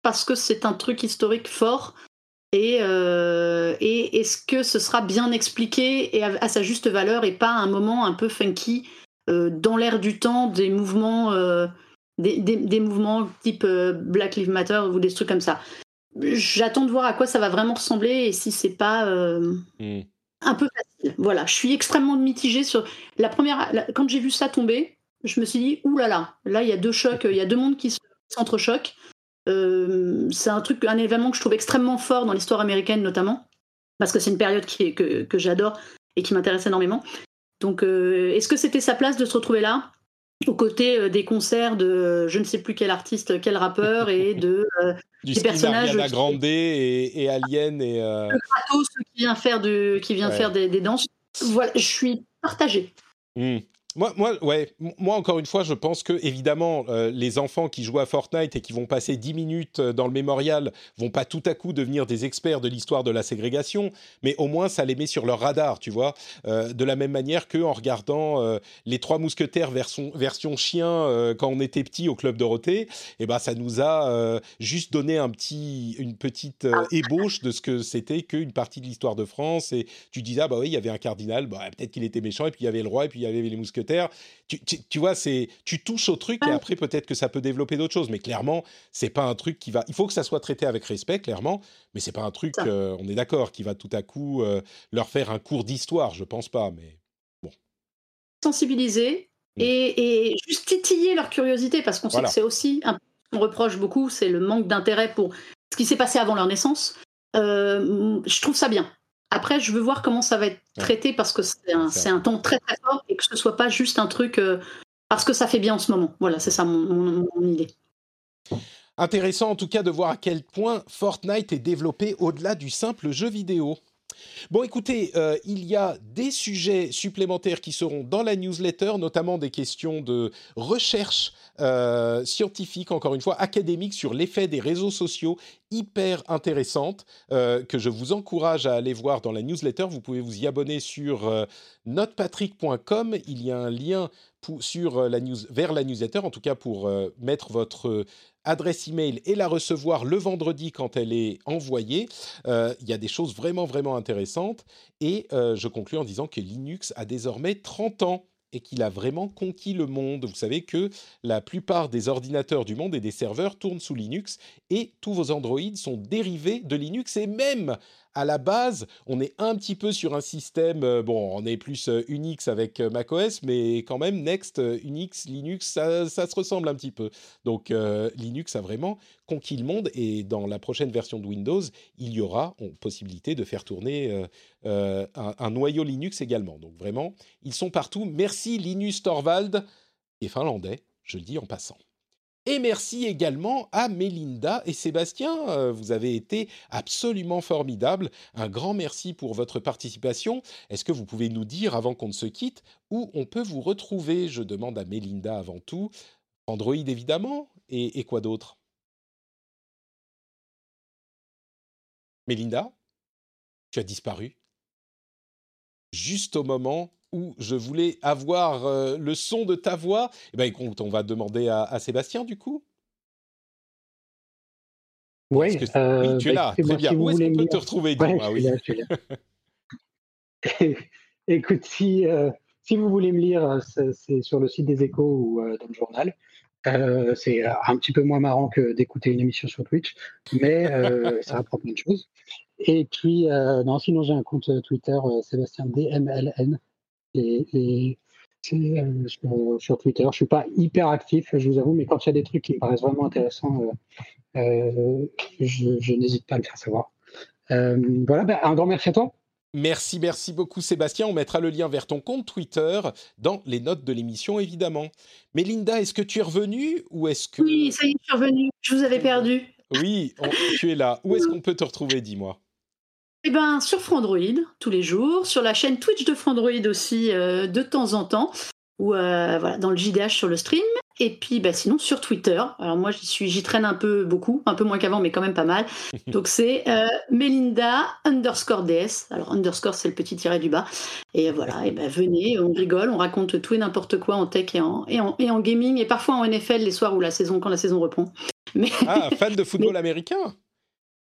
parce que c'est un truc historique fort euh, et, est-ce que ce sera bien expliqué et à, sa juste valeur et pas un moment un peu funky euh, dans l'air du temps des mouvements, euh, des, mouvements type Black Lives Matter ou des trucs comme ça. J'attends de voir à quoi ça va vraiment ressembler et si c'est pas hmm. un peu facile. Voilà, je suis extrêmement mitigée sur la première. quand j'ai vu ça tomber, je me suis dit ouh là là, là il y a deux chocs, il y a deux mondes qui s'entrechoquent. Euh, c'est un truc, un événement que je trouve extrêmement fort dans l'histoire américaine notamment, parce que c'est une période qui que, que j'adore et qui m'intéresse énormément. Donc, euh, est-ce que c'était sa place de se retrouver là, aux côtés euh, des concerts de je ne sais plus quel artiste, quel rappeur et de du des personnages Ariana Grande et, et, Alien et le Kratos qui vient faire de, qui vient faire des, danses. Voilà, je suis partagée. Hmm. Moi, moi, ouais, moi encore une fois, je pense que évidemment, euh, les enfants qui jouent à Fortnite et qui vont passer 10 minutes euh, dans le mémorial vont pas tout à coup devenir des experts de l'histoire de la ségrégation, mais au moins ça les met sur leur radar, tu vois. Euh, de la même manière que en regardant les Trois Mousquetaires version, chien quand on était petit au club Dorothée, eh ben ça nous a juste donné un petit, une petite ébauche de ce que c'était qu'une partie de l'histoire de France. Et tu disais ah bah oui, il y avait un cardinal, bah, peut-être qu'il était méchant, et puis il y avait le roi, et puis il y avait les mousquetaires tu, tu, vois, c'est tu touches au truc et après peut-être que ça peut développer d'autres choses. Mais clairement, c'est pas un truc qui va. Il faut que ça soit traité avec respect, clairement. Mais c'est pas un truc, euh, on est d'accord, qui va tout à coup euh, leur faire un cours d'histoire. Je pense pas, mais bon. Sensibiliser mm. et, juste titiller leur curiosité parce qu'on sait que c'est aussi un qu'on reproche beaucoup, c'est le manque d'intérêt pour ce qui s'est passé avant leur naissance. Euh, je trouve ça bien. Après, je veux voir comment ça va être traité parce que c'est un, un, ton très très fort et que ce soit pas juste un truc euh, parce que ça fait bien en ce moment. Voilà, c'est ça mon, idée. Intéressant en tout cas de voir à quel point Fortnite est développé au-delà du simple jeu vidéo. Bon, écoutez, euh, il y a des sujets supplémentaires qui seront dans la newsletter, notamment des questions de recherche euh, scientifique, encore une fois, académique sur l'effet des réseaux sociaux, hyper intéressantes, euh, que je vous encourage à aller voir dans la newsletter. Vous pouvez vous y abonner sur notepatrick.com. Il y a un lien sur la news, vers la newsletter, en tout cas pour mettre votre adresse email et la recevoir le vendredi quand elle est envoyée. Euh, il y a des choses vraiment, vraiment intéressantes. Et euh, je conclus en disant que Linux a désormais 30 ans et qu'il a vraiment conquis le monde. Vous savez que la plupart des ordinateurs du monde et des serveurs tournent sous Linux et tous vos Android sont dérivés de Linux et même à la base, on est un petit peu sur un système, euh, bon, on est plus euh, Unix avec euh, macOS, mais quand même, Next, Unix, Linux, ça, se ressemble un petit peu. Donc, Linux a vraiment conquis le monde et dans la prochaine version de Windows, il y aura possibilité de faire tourner un, un, noyau Linux également. Donc, vraiment, ils sont partout. Merci Linus Torvald, et finlandais, je le dis en passant. Et merci également à Mélinda et Sébastien. Euh, vous avez été absolument formidables. Un grand merci pour votre participation. Est-ce que vous pouvez nous dire, avant qu'on ne se quitte, où on peut vous retrouver? Je demande à Mélinda avant tout. Android évidemment. Et, et quoi d'autre? Mélinda? Tu as disparu? Juste au moment où je voulais avoir euh, le son de ta voix. Eh bien, écoute, on va demander à, Sébastien, du coup. Oui, euh, tu es là, très bien. où est-ce qu'on peut te retrouver oui. Écoute, si, euh, si vous voulez me lire, c'est sur le site des échos ou dans le journal. c'est un petit peu moins marrant que d'écouter une émission sur Twitch, mais ça apprend plein de choses. Et puis, non, sinon j'ai un compte Twitter, Sébastien DMLN, et, euh, sur, Twitter. Je ne suis pas hyper actif, je vous avoue, mais quand il y a des trucs qui me paraissent vraiment intéressants, euh, euh, je, n'hésite pas à le faire savoir. voilà, ben, un grand merci à toi. Merci, merci beaucoup Sébastien. On mettra le lien vers ton compte Twitter dans les notes de l'émission, évidemment. Mais Linda, est-ce que tu es revenue ou est-ce que... Oui, ça y est, je suis revenue. Je vous avais perdu. Oui, tu es là. Où est-ce qu'on peut te retrouver, dis-moi? Eh ben, sur Frandroid, tous les jours, sur la chaîne Twitch de Frandroid aussi, euh, de temps en temps, ou euh, voilà, dans le JDH sur le stream, et puis bah, sinon sur Twitter. Alors moi, j'y suis, j'y traîne un peu beaucoup, un peu moins qu'avant, mais quand même pas mal. Donc c'est euh, Melinda underscore DS. Alors underscore, c'est le petit tiret du bas. Et voilà, et ben venez, on rigole, on raconte tout et n'importe quoi en tech et en, et en, et en gaming, et parfois en NFL les soirs où la saison, quand la saison reprend. Mais... Ah, fan de football américain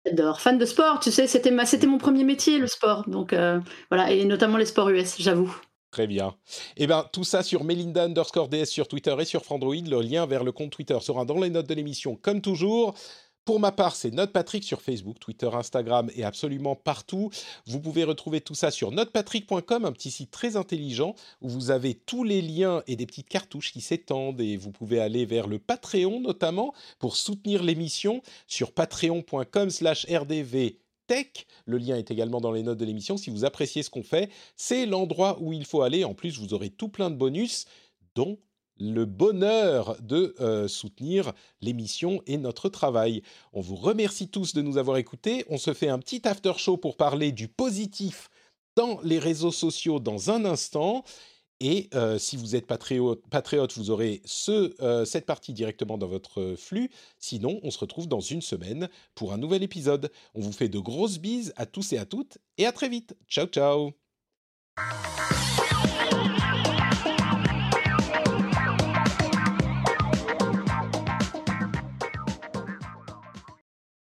J'adore. Fan de sport, tu sais, c'était ma, c'était mon premier métier, le sport. Donc euh, voilà, et notamment les sports US, j'avoue. Très bien. Et eh bien, tout ça sur Melinda underscore DS sur Twitter et sur Frandroid. Le lien vers le compte Twitter sera dans les notes de l'émission, comme toujours. Pour ma part, c'est NotePatrick sur Facebook, Twitter, Instagram et absolument partout. Vous pouvez retrouver tout ça sur notepatrick.com, un petit site très intelligent où vous avez tous les liens et des petites cartouches qui s'étendent et vous pouvez aller vers le Patreon notamment pour soutenir l'émission sur patreon.com slash rdv Tech. Le lien est également dans les notes de l'émission. Si vous appréciez ce qu'on fait, c'est l'endroit où il faut aller. En plus, vous aurez tout plein de bonus, dont le bonheur de euh, soutenir l'émission et notre travail. On vous remercie tous de nous avoir écoutés. On se fait un petit after show pour parler du positif dans les réseaux sociaux dans un instant. Et euh, si vous êtes patriote, vous aurez ce, euh, cette partie directement dans votre flux. Sinon, on se retrouve dans une semaine pour un nouvel épisode. On vous fait de grosses bises à tous et à toutes et à très vite. Ciao, ciao